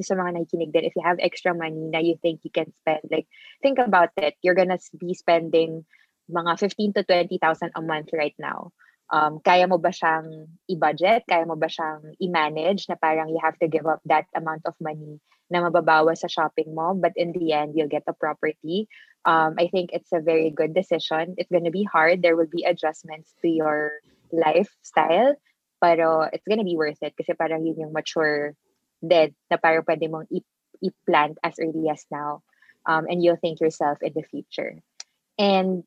sa mga nakikinig din, if you have extra money na you think you can spend, like, think about it. You're gonna be spending mga 15 to 20,000 a month right now. Um, kaya mo ba siyang i-budget? Kaya mo ba siyang i-manage na parang you have to give up that amount of money na mababawas sa shopping mo, but in the end, you'll get a property. Um, I think it's a very good decision. It's to be hard. There will be adjustments to your lifestyle. Pero it's gonna be worth it kasi parang yun yung mature dead na parang pwede mong i- i-plant as early as now. Um, and you'll thank yourself in the future. And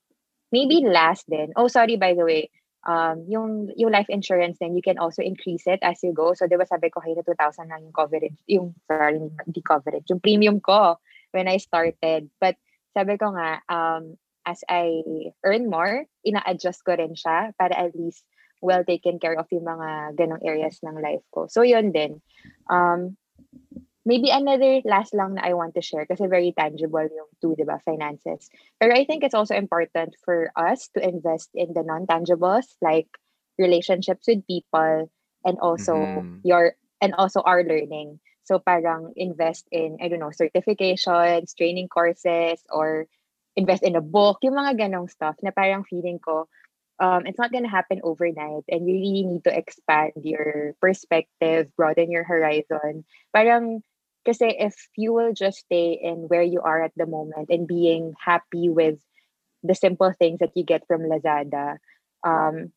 maybe last then, oh sorry by the way, um, yung, yung life insurance then you can also increase it as you go. So, di ba sabi ko na 2,000 lang yung coverage, yung, sorry, hindi coverage, yung premium ko when I started. But sabi ko nga, um, as I earn more, ina-adjust ko rin siya para at least well taken care of yung mga ganong areas ng life ko. So, yun din. Um, maybe another last lang na I want to share kasi very tangible yung two, di ba, finances. Pero I think it's also important for us to invest in the non-tangibles like relationships with people and also Mhm. your and also our learning. So parang invest in, I don't know, certifications, training courses, or invest in a book, yung mga ganong stuff na parang feeling ko, um, it's not gonna happen overnight and you really need to expand your perspective, broaden your horizon. Parang, kasi if you will just stay in where you are at the moment and being happy with the simple things that you get from Lazada, um,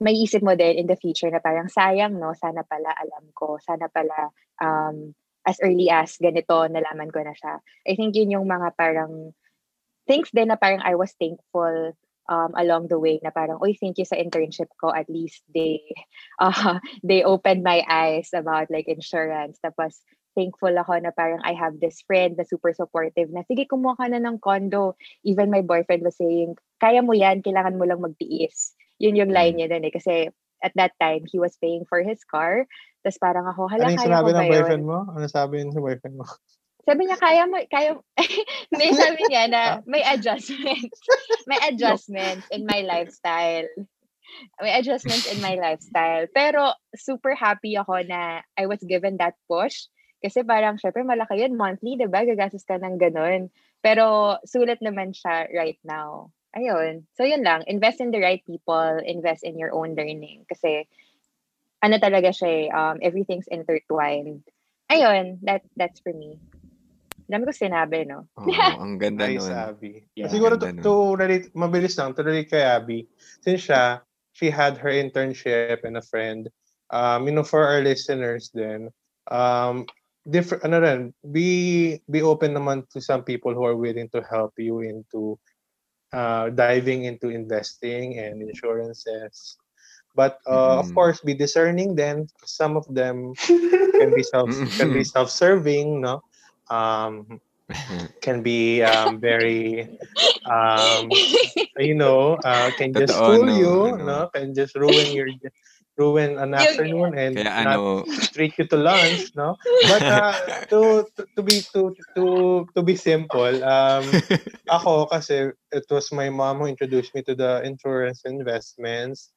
may isip mo din in the future na parang sayang, no? Sana pala alam ko. Sana pala um, as early as ganito, nalaman ko na siya. I think yun yung mga parang things din na parang I was thankful um, along the way na parang, oy, thank you sa internship ko. At least they, (laughs) uh, they opened my eyes about like insurance. Tapos, thankful ako na parang I have this friend na super supportive na, sige, kumuha ka na ng condo. Even my boyfriend was saying, kaya mo yan, kailangan mo lang magtiis. Yun yung line niya dun eh. Kasi at that time, he was paying for his car. Tapos parang ako, hala, Ano kaya sinabi ko ba ng yun? boyfriend mo? Ano sabi ng boyfriend mo? (laughs) Sabi niya, kaya mo, kaya, may (laughs) sabi niya na may adjustments. (laughs) may adjustments in my lifestyle. May adjustments in my lifestyle. Pero super happy ako na I was given that push. Kasi parang, syempre, malaki yun. Monthly, di ba? Gagastos ka ng ganun. Pero sulit naman siya right now. Ayun. So, yun lang. Invest in the right people. Invest in your own learning. Kasi, ano talaga siya eh, um, everything's intertwined. Ayun, that that's for me. Dami ko sinabi, no? Oo, (laughs) ang ganda nun. Abby. Yeah, Siguro to, to relate, mabilis lang, to relate kay Abby, since siya, she had her internship and a friend, um, you know, for our listeners then, um, different, ano rin, be, be open naman to some people who are willing to help you into uh, diving into investing and insurances. But uh, of Mhm. course, be discerning then. Some of them can be (laughs) self can be self-serving, no? Um, (laughs) can be um, very um, you know uh, can just Totoo, fool no, you ano. no. can just ruin your ruin an afternoon and Kaya not ano, treat you to lunch no? But uh, to, (laughs) to to be to to to be simple um (laughs) ako kasi it was my mom who introduced me to the insurance investments.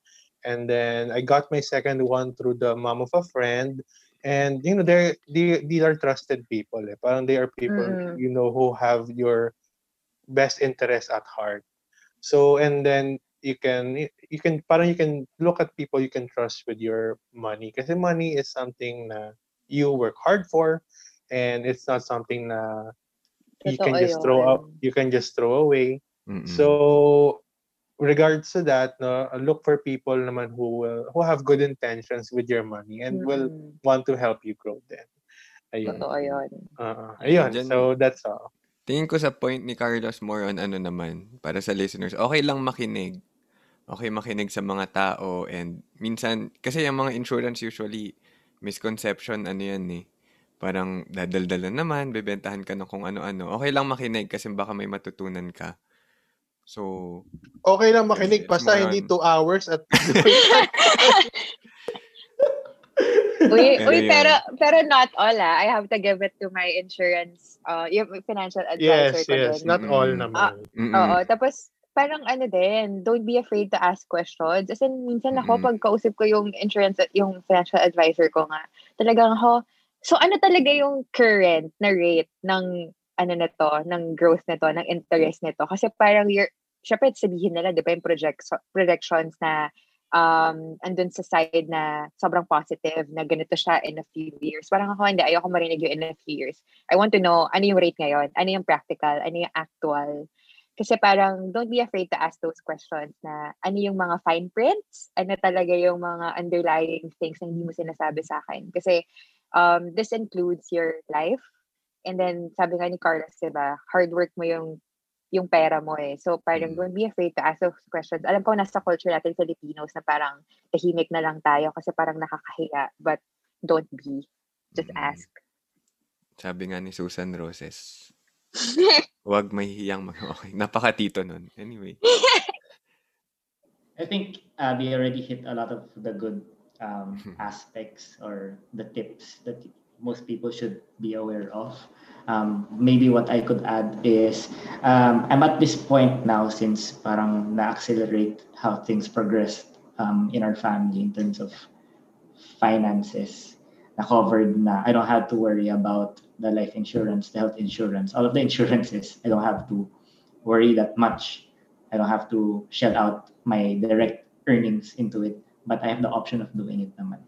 And then I got my second one through the mom of a friend and you know they're they, these are trusted people eh. parang they are people Mm. you know who have your best interest at heart so and then you can you can parang you can look at people you can trust with your money kasi money is something na you work hard for and it's not something na you can just throw yun. out you can just throw away mm-mm. so regards to that no look for people naman who will who have good intentions with your money and will Mm-mm. want to help you grow then ayun Totoo yun. uh, Ayun, ayun dyan- so that's all Tingin ko sa point ni Carlos more on ano naman, para sa listeners, okay lang makinig. Okay makinig sa mga tao and minsan, kasi yung mga insurance usually, misconception, ano yan eh. Parang dadaldalan naman, bebentahan ka ng kung ano-ano. Okay lang makinig kasi baka may matutunan ka. So, okay lang makinig yes, basta hindi on- two hours at (laughs) Uy, Pero uy, yun. pero, pero not all ah. I have to give it to my insurance, uh, yung financial advisor yes ko yes din. not all Mm-mm. naman mm Oo, tapos parang ano din, don't be afraid to ask questions. As in, minsan ako, Mm-mm. pag kausap ko yung insurance, yung financial advisor ko nga, talagang ako, so ano talaga yung current na rate ng ano na to, ng growth na to, ng interest nito? Kasi parang you're, syempre sabihin nila, di ba, yung projects, projections na um, andun sa side na sobrang positive na ganito siya in a few years. Parang ako, hindi, ayoko marinig yung in a few years. I want to know, ano yung rate ngayon? Ano yung practical? Ano yung actual? Kasi parang don't be afraid to ask those questions na ano yung mga fine prints, ano talaga yung mga underlying things na hindi mo sinasabi sa akin. Kasi um, this includes your life. And then sabi nga ni Carlos, diba, hard work mo yung yung pera mo eh. So parang Mm. don't be afraid to ask those questions. Alam ko nasa culture natin Filipinos na parang tahimik na lang tayo kasi parang nakakahiya. But don't be. Just Mm. ask. Sabi nga ni Susan Roses, (laughs) huwag mahihiyang mag (laughs) Okay, napaka-tito nun. Anyway. I think uh, we already hit a lot of the good um, (laughs) aspects or the tips that most people should be aware of. Um, maybe what I could add is um, I'm at this point now since parang na-accelerate how things progressed um, in our family in terms of finances na covered na I don't have to worry about the life insurance, the health insurance, all of the insurances. I don't have to worry that much. I don't have to shell out my direct earnings into it, but I have the option of doing it naman.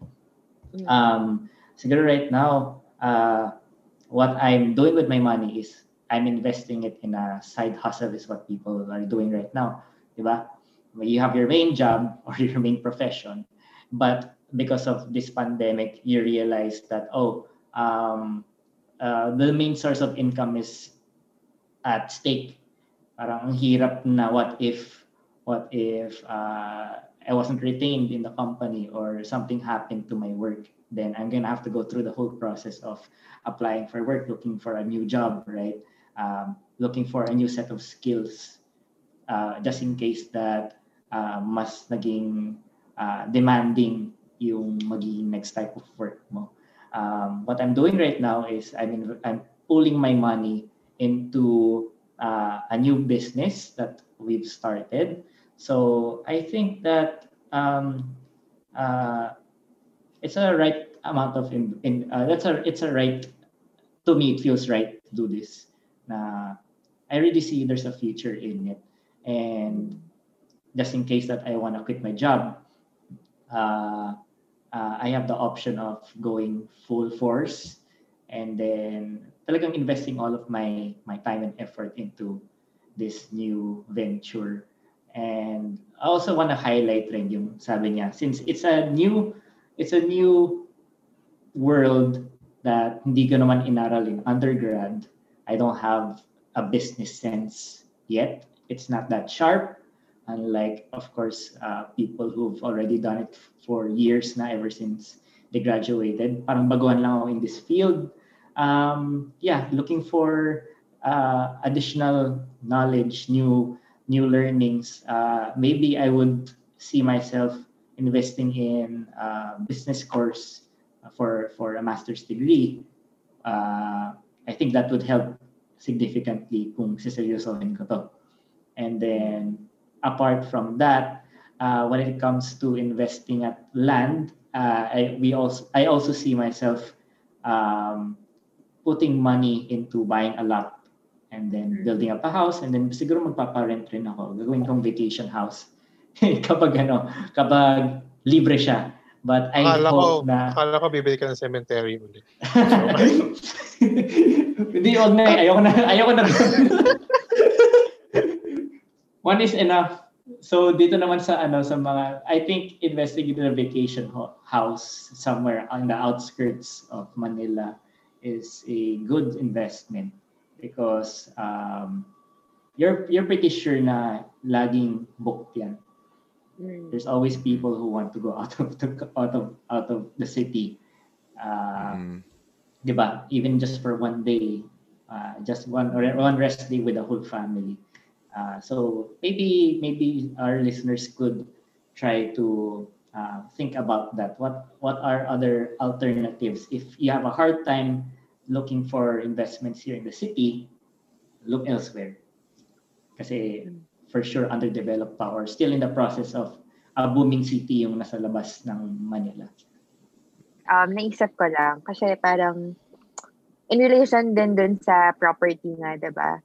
Mm. Um, siguro right now, uh, what I'm doing with my money is I'm investing it in a side hustle is what people are doing right now. Diba? You have your main job (laughs) or your main profession, but because of this pandemic, you realize that, oh, um, uh, the main source of income is at stake. Parang ang hirap na what if, what if uh, I wasn't retained in the company or something happened to my work, then I'm gonna have to go through the whole process of applying for work, looking for a new job, right? Um, looking for a new set of skills, uh, just in case that uh, mas naging uh, demanding yung magiging next type of work mo. Um, what I'm doing right now is I'm in, I'm pulling my money into uh, a new business that we've started. So I think that um, uh, it's a right amount of in, in uh, that's a it's a right to me it feels right to do this. Na I really see there's a future in it, and just in case that I want to quit my job, uh, uh, I have the option of going full force and then talagang investing all of my my time and effort into this new venture. And I also want to highlight rin yung sabi niya, since it's a new it's a new world that hindi ko naman inaral in undergrad, I don't have a business sense yet. It's not that sharp. Unlike, of course, uh, people who've already done it for years na ever since they graduated. Parang baguhan lang ako in this field. Um, yeah, looking for uh, additional knowledge, new new learnings. Uh, maybe I would see myself investing in a business course for for a master's degree. Uh, I think that would help significantly kung siseryosohin ko to. And then apart from that, uh, when it comes to investing at land, uh, I we also I also see myself um, putting money into buying a lot and then building up a house and then siguro magpapa-rent rin ako. Gagawin kong vacation house (laughs) kapag ano, kapag libre siya. But I Akala ko, hope na akala ko bibili ka ng cemetery ulit. (laughs) Hindi, wag na. Ayoko na. Ayoko na. (laughs) One is enough. So dito naman sa ano sa mga I think investing in a vacation ho- house somewhere on the outskirts of Manila is a good investment because um, you're you're pretty sure na laging booked yan. Mm. There's always people who want to go (laughs) out of the out of out of the city. Uh, Mm. 'di ba? Even just for one day, uh, just one or one rest day with the whole family. Uh, so maybe maybe our listeners could try to uh, think about that. What what are other alternatives? If you have a hard time looking for investments here in the city, look elsewhere. Kasi for sure underdeveloped pa or still in the process of a booming city yung nasa labas ng Manila. um, naisip ko lang, kasi parang, in relation din dun sa property nga, ba?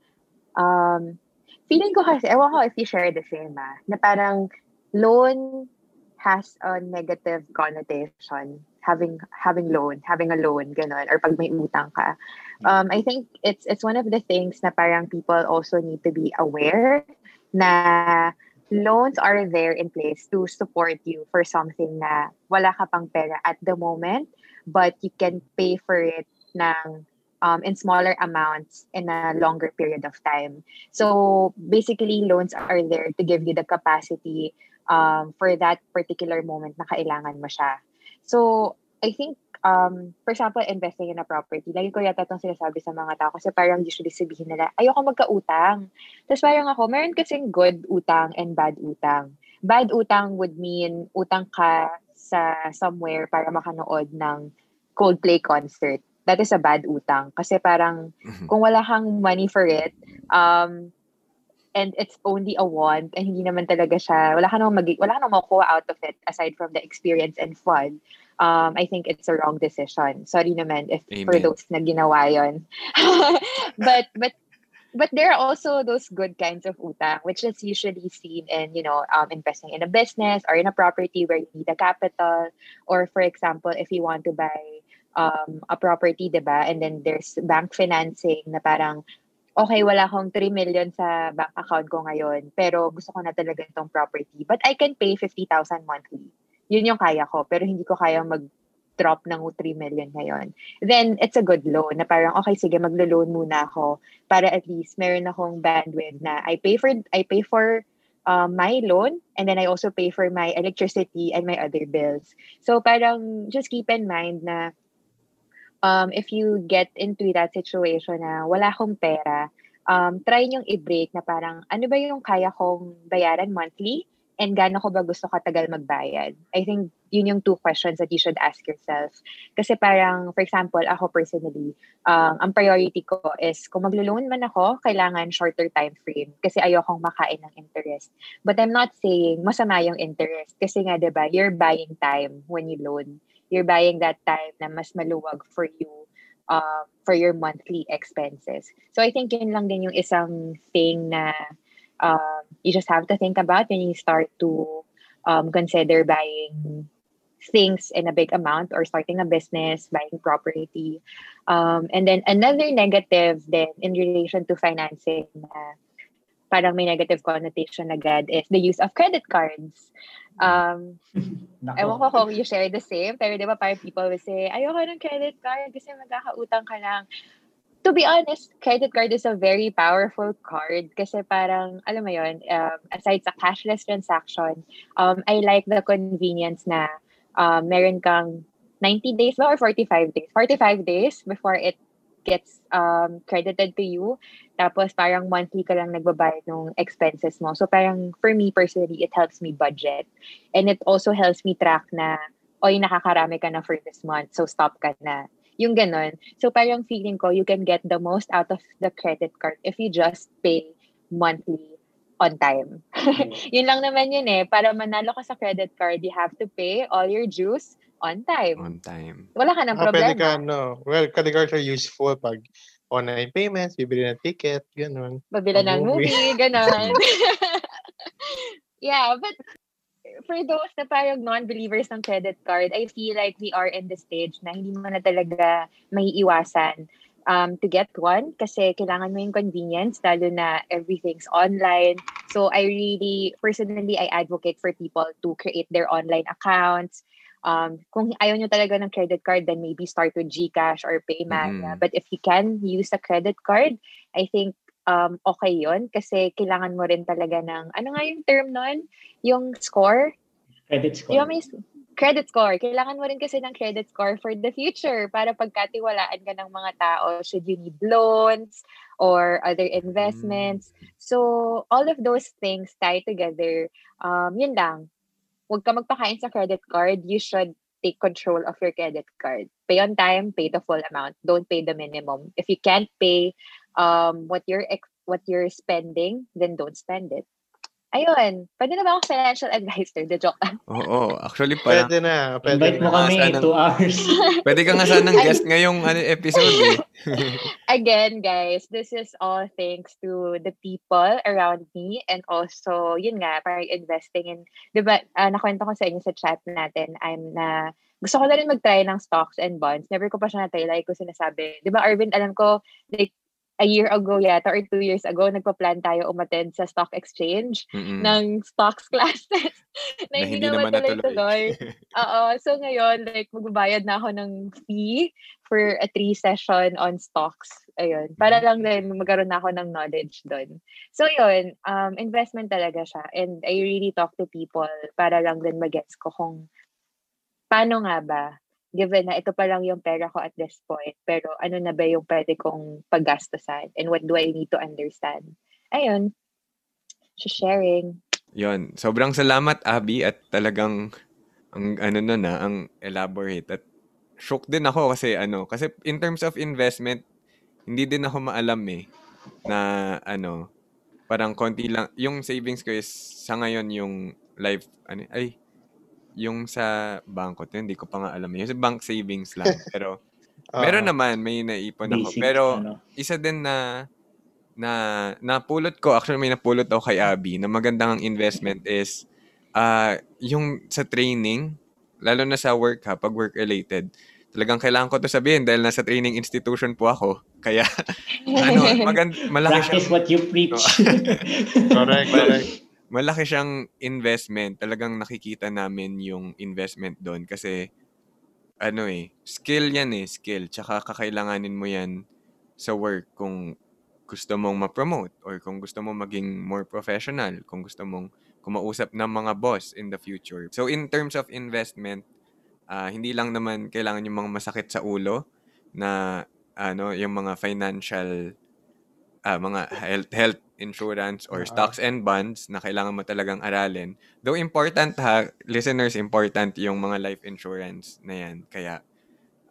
Um, feeling ko kasi, ewan ko if you share the same, ah, na parang loan has a negative connotation having having loan, having a loan, ganun, or pag may utang ka. Um, I think it's it's one of the things na parang people also need to be aware na loans are there in place to support you for something na wala ka pang pera at the moment, but you can pay for it ng um, in smaller amounts in a longer period of time. So basically, loans are there to give you the capacity um, for that particular moment na kailangan mo siya. So I think, um, for example, investing in a property, lagi ko yata itong sinasabi sa mga tao kasi parang usually sabihin nila, ayoko magka-utang. Tapos parang ako, meron kasing good utang and bad utang. Bad utang would mean utang ka sa somewhere para makanood ng Coldplay concert that is a bad utang. Kasi parang, Mhm. kung wala kang money for it, um, and it's only a want, and hindi naman talaga siya, wala ka namang, mag- wala ka namang makuha out of it aside from the experience and fun, um, I think it's a wrong decision. Sorry naman if for Amen. those na ginawa yun. (laughs) but, but, but there are also those good kinds of utang, which is usually seen in, you know, um, investing in a business or in a property where you need a capital, or for example, if you want to buy um, a property, 'di ba? And then there's bank financing na parang okay, wala akong 3 million sa bank account ko ngayon, pero gusto ko na talaga itong property. But I can pay 50,000 monthly. Yun yung kaya ko, pero hindi ko kaya mag drop ng 3 million ngayon. Then, it's a good loan na parang, okay, sige, maglo-loan muna ako para at least meron akong bandwidth na I pay for, I pay for um, my loan and then I also pay for my electricity and my other bills. So parang just keep in mind na um, if you get into that situation na wala akong pera, um, try niyong i-break na parang ano ba yung kaya kong bayaran monthly and gaano ko ba gusto katagal magbayad? I think yun yung two questions that you should ask yourself. Kasi parang, for example, ako personally, um, ang priority ko is kung maglo-loan man ako, kailangan shorter time frame kasi ayokong makain ng interest. But I'm not saying masama yung interest kasi nga, di ba, you're buying time when you loan. You're buying that time na mas maluwag for you um, for your monthly expenses. So I think yun lang din yung isang thing na um, you just have to think about when you start to um, consider buying things in a big amount or starting a business, buying property. Um, and then another negative then in relation to financing na parang may negative connotation agad is the use of credit cards. Um. (laughs) Ewan ko kung you share the same, pero di ba parang people will say, ayoko ng credit card kasi magkakautang ka lang. To be honest, credit card is a very powerful card kasi parang, alam mo yun, um, aside sa cashless transaction, um, I like the convenience na um, meron kang 90 days ba or 45 days? 45 days before it gets um, credited to you. Tapos parang monthly ka lang nagbabayad ng expenses mo. So parang for me personally, it helps me budget. And it also helps me track na, oy, nakakarami ka na for this month, so stop ka na. Yung ganon. So parang feeling ko, you can get the most out of the credit card if you just pay monthly on time. (laughs) yun lang naman yun eh. Para manalo ka sa credit card, you have to pay all your dues on time. On time. Wala ka ng Ah, pwede problema. ka, no. Well, credit cards are useful pag online payments, bibili ng ticket, gano'n. Babila ng movie. movie, ganon. (laughs) (laughs) yeah, but for those na parang non-believers ng credit card, I feel like we are in the stage na hindi mo na talaga may iwasan um, to get one kasi kailangan mo yung convenience lalo na everything's online. So I really, personally, I advocate for people to create their online accounts. Um, kung ayaw nyo talaga ng credit card, then maybe start with GCash or Paymania. Mhm. But if you can use a credit card, I think um, okay yon kasi kailangan mo rin talaga ng, ano nga yung term nun? Yung score? Credit score. Ba may credit score? Kailangan mo rin kasi ng credit score for the future para pagkatiwalaan ka ng mga tao should you need loans or other investments. So, all of those things tie together. Um, yun lang. Huwag ka magpakain sa credit card. You should take control of your credit card. Pay on time, pay the full amount. Don't pay the minimum. If you can't pay um, what you're ex- what you're spending, then don't spend it. Ayun, pwede na ba akong financial (laughs) advisor? The joke lang. Oo, actually parang Pwede na. Pwede Invite mo kami, Sana- two hours. (laughs) pwede ka nga sanang guest ngayong ano, episode eh. (laughs) Again, guys, this is all thanks to the people around me and also, yun nga, parang investing in, di ba, ah, nakwento ko sa inyo sa chat natin, I'm na, gusto ko na rin mag-try ng stocks and bonds. Never ko pa siya na-try. Like ko sinasabi. Di ba, Arvin, alam ko, like, a year ago yata or two years ago, nagpa-plan tayo umattend sa stock exchange Mm-mm. ng stocks (laughs) classes na Na hindi hindi naman naman tuloy-tuloy. natuloy. (laughs) Oo. So ngayon, like, magbabayad na ako ng fee for a three session on stocks. Ayun. Para lang din magkaroon na ako ng knowledge doon. So yun, um, investment talaga siya. And I really talk to people para lang din magets ko kung paano nga ba given na ito pa lang yung pera ko at this point, pero ano na ba yung pwede kong paggastasan and what do I need to understand? Ayun. Sharing. Yon, sobrang salamat Abby at talagang ang ano na na, ang elaborate at shook din ako kasi ano, kasi in terms of investment, hindi din ako maalam eh na ano, parang konti lang, yung savings ko is sa ngayon yung life, ano, ay, yung sa bangko, hindi ko pa nga alam. Yung sa bank savings lang. (laughs) Pero, Oo. meron naman, may naipon ako. Basic, Pero, ano. isa din na na napulot ko actually may napulot ako kay Abby na magandang investment is ah yung sa training lalo na sa work ha pag work related talagang kailangan ko to sabihin dahil nasa training institution po ako kaya (laughs) ano magand malaki Practice siyang what you preach. (laughs) Correct, correct. Malaki siyang investment talagang nakikita namin yung investment doon kasi ano eh skill yan eh skill tsaka kakailanganin mo yan sa work kung gusto mong ma-promote or kung gusto mong maging more professional, kung gusto mong kumausap ng mga boss in the future. So in terms of investment, ah, hindi lang naman kailangan yung mga masakit sa ulo na ano, yung mga financial ah, mga health health insurance or Oo. stocks and bonds na kailangan mo talagang aralin. Though important ha, listeners, important yung mga life insurance na yan. Kaya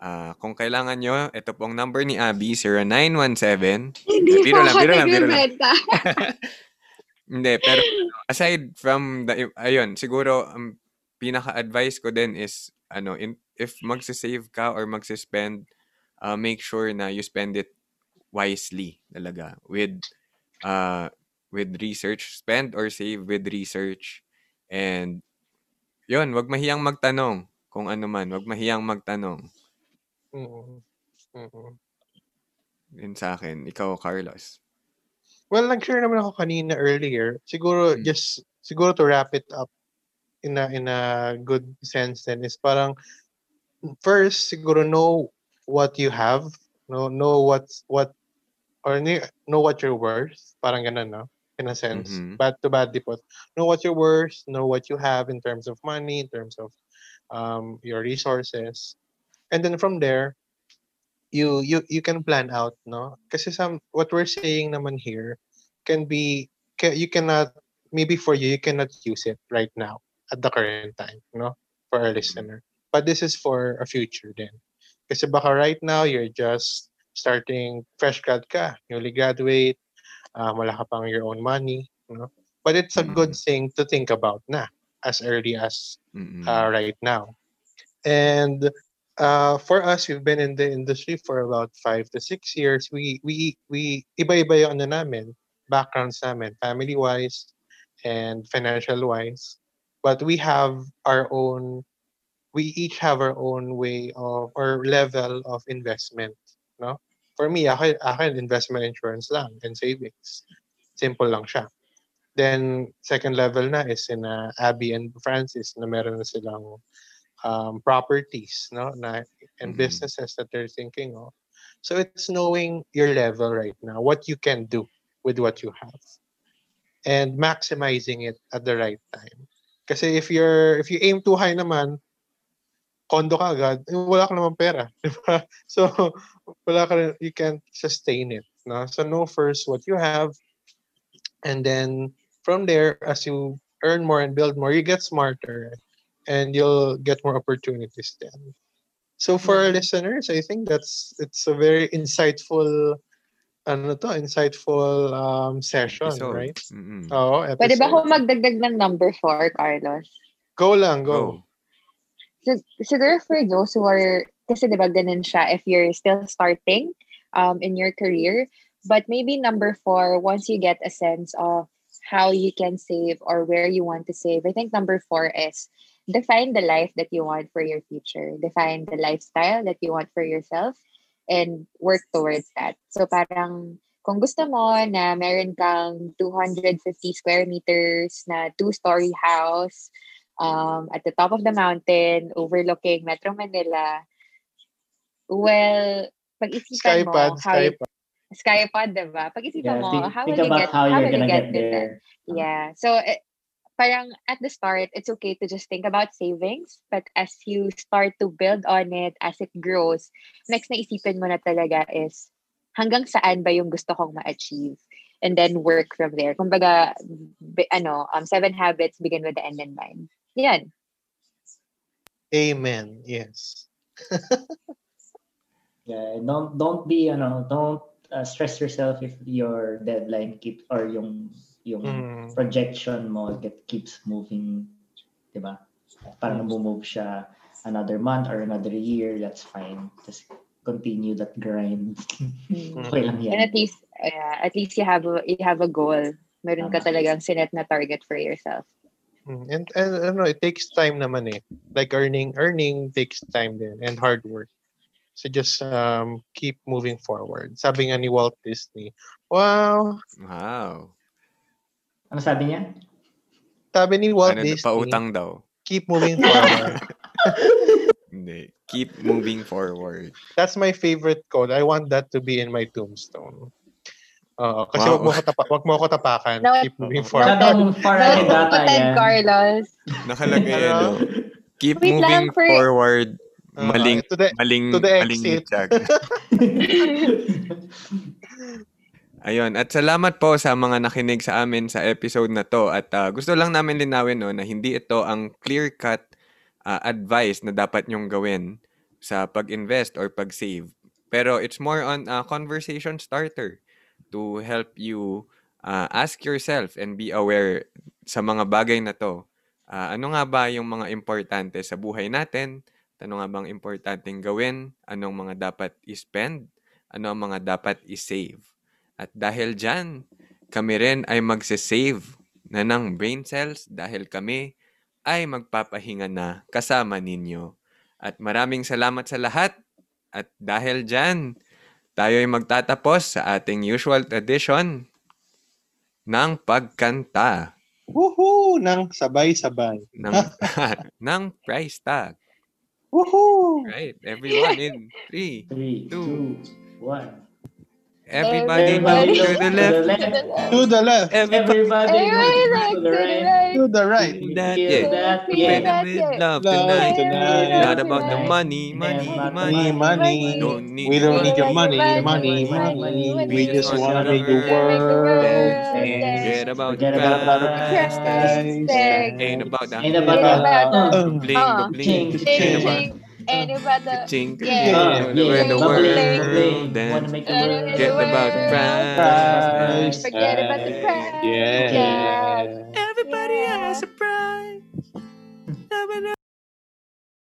ah, kung kailangan nyo, ito pong number ni Abby, 0917 Hindi Biro po lang, ako biro lang, biro lang. (laughs) Hindi, pero aside from the, ayun, siguro, ang pinaka-advice ko din is, ano, in, if magsisave ka or magsispend, uh, make sure na you spend it wisely talaga with uh with research spend or save with research and yun wag mahiyang magtanong kung ano man wag mahiyang magtanong Mm. Mm. yun sa akin ikaw Carlos Well, nag-share naman ako kanina earlier. Siguro Mm. just siguro to wrap it up in a in a good sense then is parang first siguro know what you have, know know what's what or know what you're worth, parang ganun, no? In a sense. Mhm. Bad to bad dipot. Know what you're worth, know what you have in terms of money, in terms of um your resources. And then from there, you you you can plan out no kasi some what we're saying naman here can be ca- you cannot maybe for you you cannot use it right now at the current time no for a listener but this is for a future then kasi baka right now you're just starting fresh grad ka newly graduate uh, wala ka pang your own money no but it's a good thing to think about na as early as Mm-mm. uh, right now. And uh, for us, we've been in the industry for about five to six years. We we we iba-iba yung ano namin, backgrounds namin, family-wise and financial-wise. But we have our own, we each have our own way of or level of investment. No? For me, akin, akin investment insurance lang and savings. Simple lang siya. Then, second level na is in uh, Abby and Francis na meron na silang um, properties no na and Mhm. businesses that they're thinking of. So it's knowing your level right now, what you can do with what you have, and maximizing it at the right time. Kasi if you're if you aim too high naman, kondo ka agad, eh, wala ka naman pera, (laughs) di ba? So wala ka rin- you can't sustain it. No? So know first what you have, and then from there, as you earn more and build more, you get smarter and you'll get more opportunities then. So for our listeners, I think that's it's a very insightful ano to, insightful um, session, Episode. right? Mm-mm. Oo, Pwede ba episode. ako magdagdag ng number 4, Carlos? Go lang, go. Go. Sig- siguro for those who are, kasi diba ganun siya, if you're still starting um, in your career, but maybe number four, once you get a sense of how you can save or where you want to save, I think number four is define the life that you want for your future, define the lifestyle that you want for yourself, and work towards that. So parang kung gusto mo na meron kang 250 square meters na two-story house, um, at the top of the mountain, overlooking Metro Manila. Well, pag-isipan mo, Skypad, how you, skypad. Skypod, diba? Pag-isipan Yeah, mo, think, how think will you get, how how you're will you gonna get that? there. Yeah. So, eh, parang at the start, it's okay to just think about savings. But as you start to build on it, as it grows, next na isipin mo na talaga is, hanggang saan ba yung gusto kong ma-achieve? And then work from there. Kumbaga, ano, um, seven habits begin with the end in mind. Yan. Amen. Yes. (laughs) Yeah, don't don't be ano, don't uh, stress yourself if your deadline keeps or yung yung Mm. projection mo get keeps moving, 'di ba? Parang move siya another month or another year, that's fine. Just continue that grind. Mm. (laughs) okay lang And yan. at least, yeah, at least you have a, you have a goal. Meron ka talagang sinet na target for yourself. Mm, don't know. it takes time naman eh. Like earning, earning takes time din and hard work. So just um, keep moving forward. Sabi nga ni Walt Disney, wow, Wow. Ano sabi niya? sabi ni Walt Ano, Disney, pautang daw. keep moving forward. (laughs) Hindi. Keep moving forward. That's my favorite quote. I want that to be in my tombstone. Oo, kasi Wow. wag mo ko tapa- wag mo ako tapakan. No. Keep moving forward. Masyadong far ahead Don't data pretend, yan. Carlos. Nakalagay Ano? Keep Wait lang moving for- forward. Oo, Maling, to the maling, to the maling exit. tiyag. (laughs) Ayun, at salamat po sa mga nakinig sa amin sa episode na to. At ah, gusto lang namin linawin no, na hindi ito ang clear-cut ah, advice na dapat nyong gawin sa pag-invest or pag-save. Pero it's more on a conversation starter to help you ah, ask yourself and be aware sa mga bagay na to. Ah, ano nga ba yung mga importante sa buhay natin? Ano nga bang importanteng gawin? Anong mga dapat i-spend? Ano ang mga dapat i-save? At dahil dyan, kami rin ay magse-save na ng brain cells dahil kami ay magpapahinga na kasama ninyo. At maraming salamat sa lahat. At dahil dyan, tayo ay magtatapos sa ating usual tradition ng pagkanta. Woohoo! Nang sabay-sabay. Ng, (laughs) ng price tag. Woohoo! Right, everyone in 3, 2, 1. Everybody, Everybody move to the left. To the left. Everybody, Everybody Everybody move to the right. To the right. that, Feel yeah. that, yeah. That, yeah. love Love tonight. tonight. Not about the money, money, Yeah, money. Money, money. Don't need We don't need your money. money, money, money, money. money. We just wanna make the world world dance. Forget about Forget the about the price price tag. tag. Ain't about the Ain't about Ain't about the- the- bling, Uh, bling. ching, Ain't Ching, about ching and uh, yeah, yeah, yeah, yeah. the world then make the world get the prize, forget about the prize. Yeah. yeah. everybody has a prize.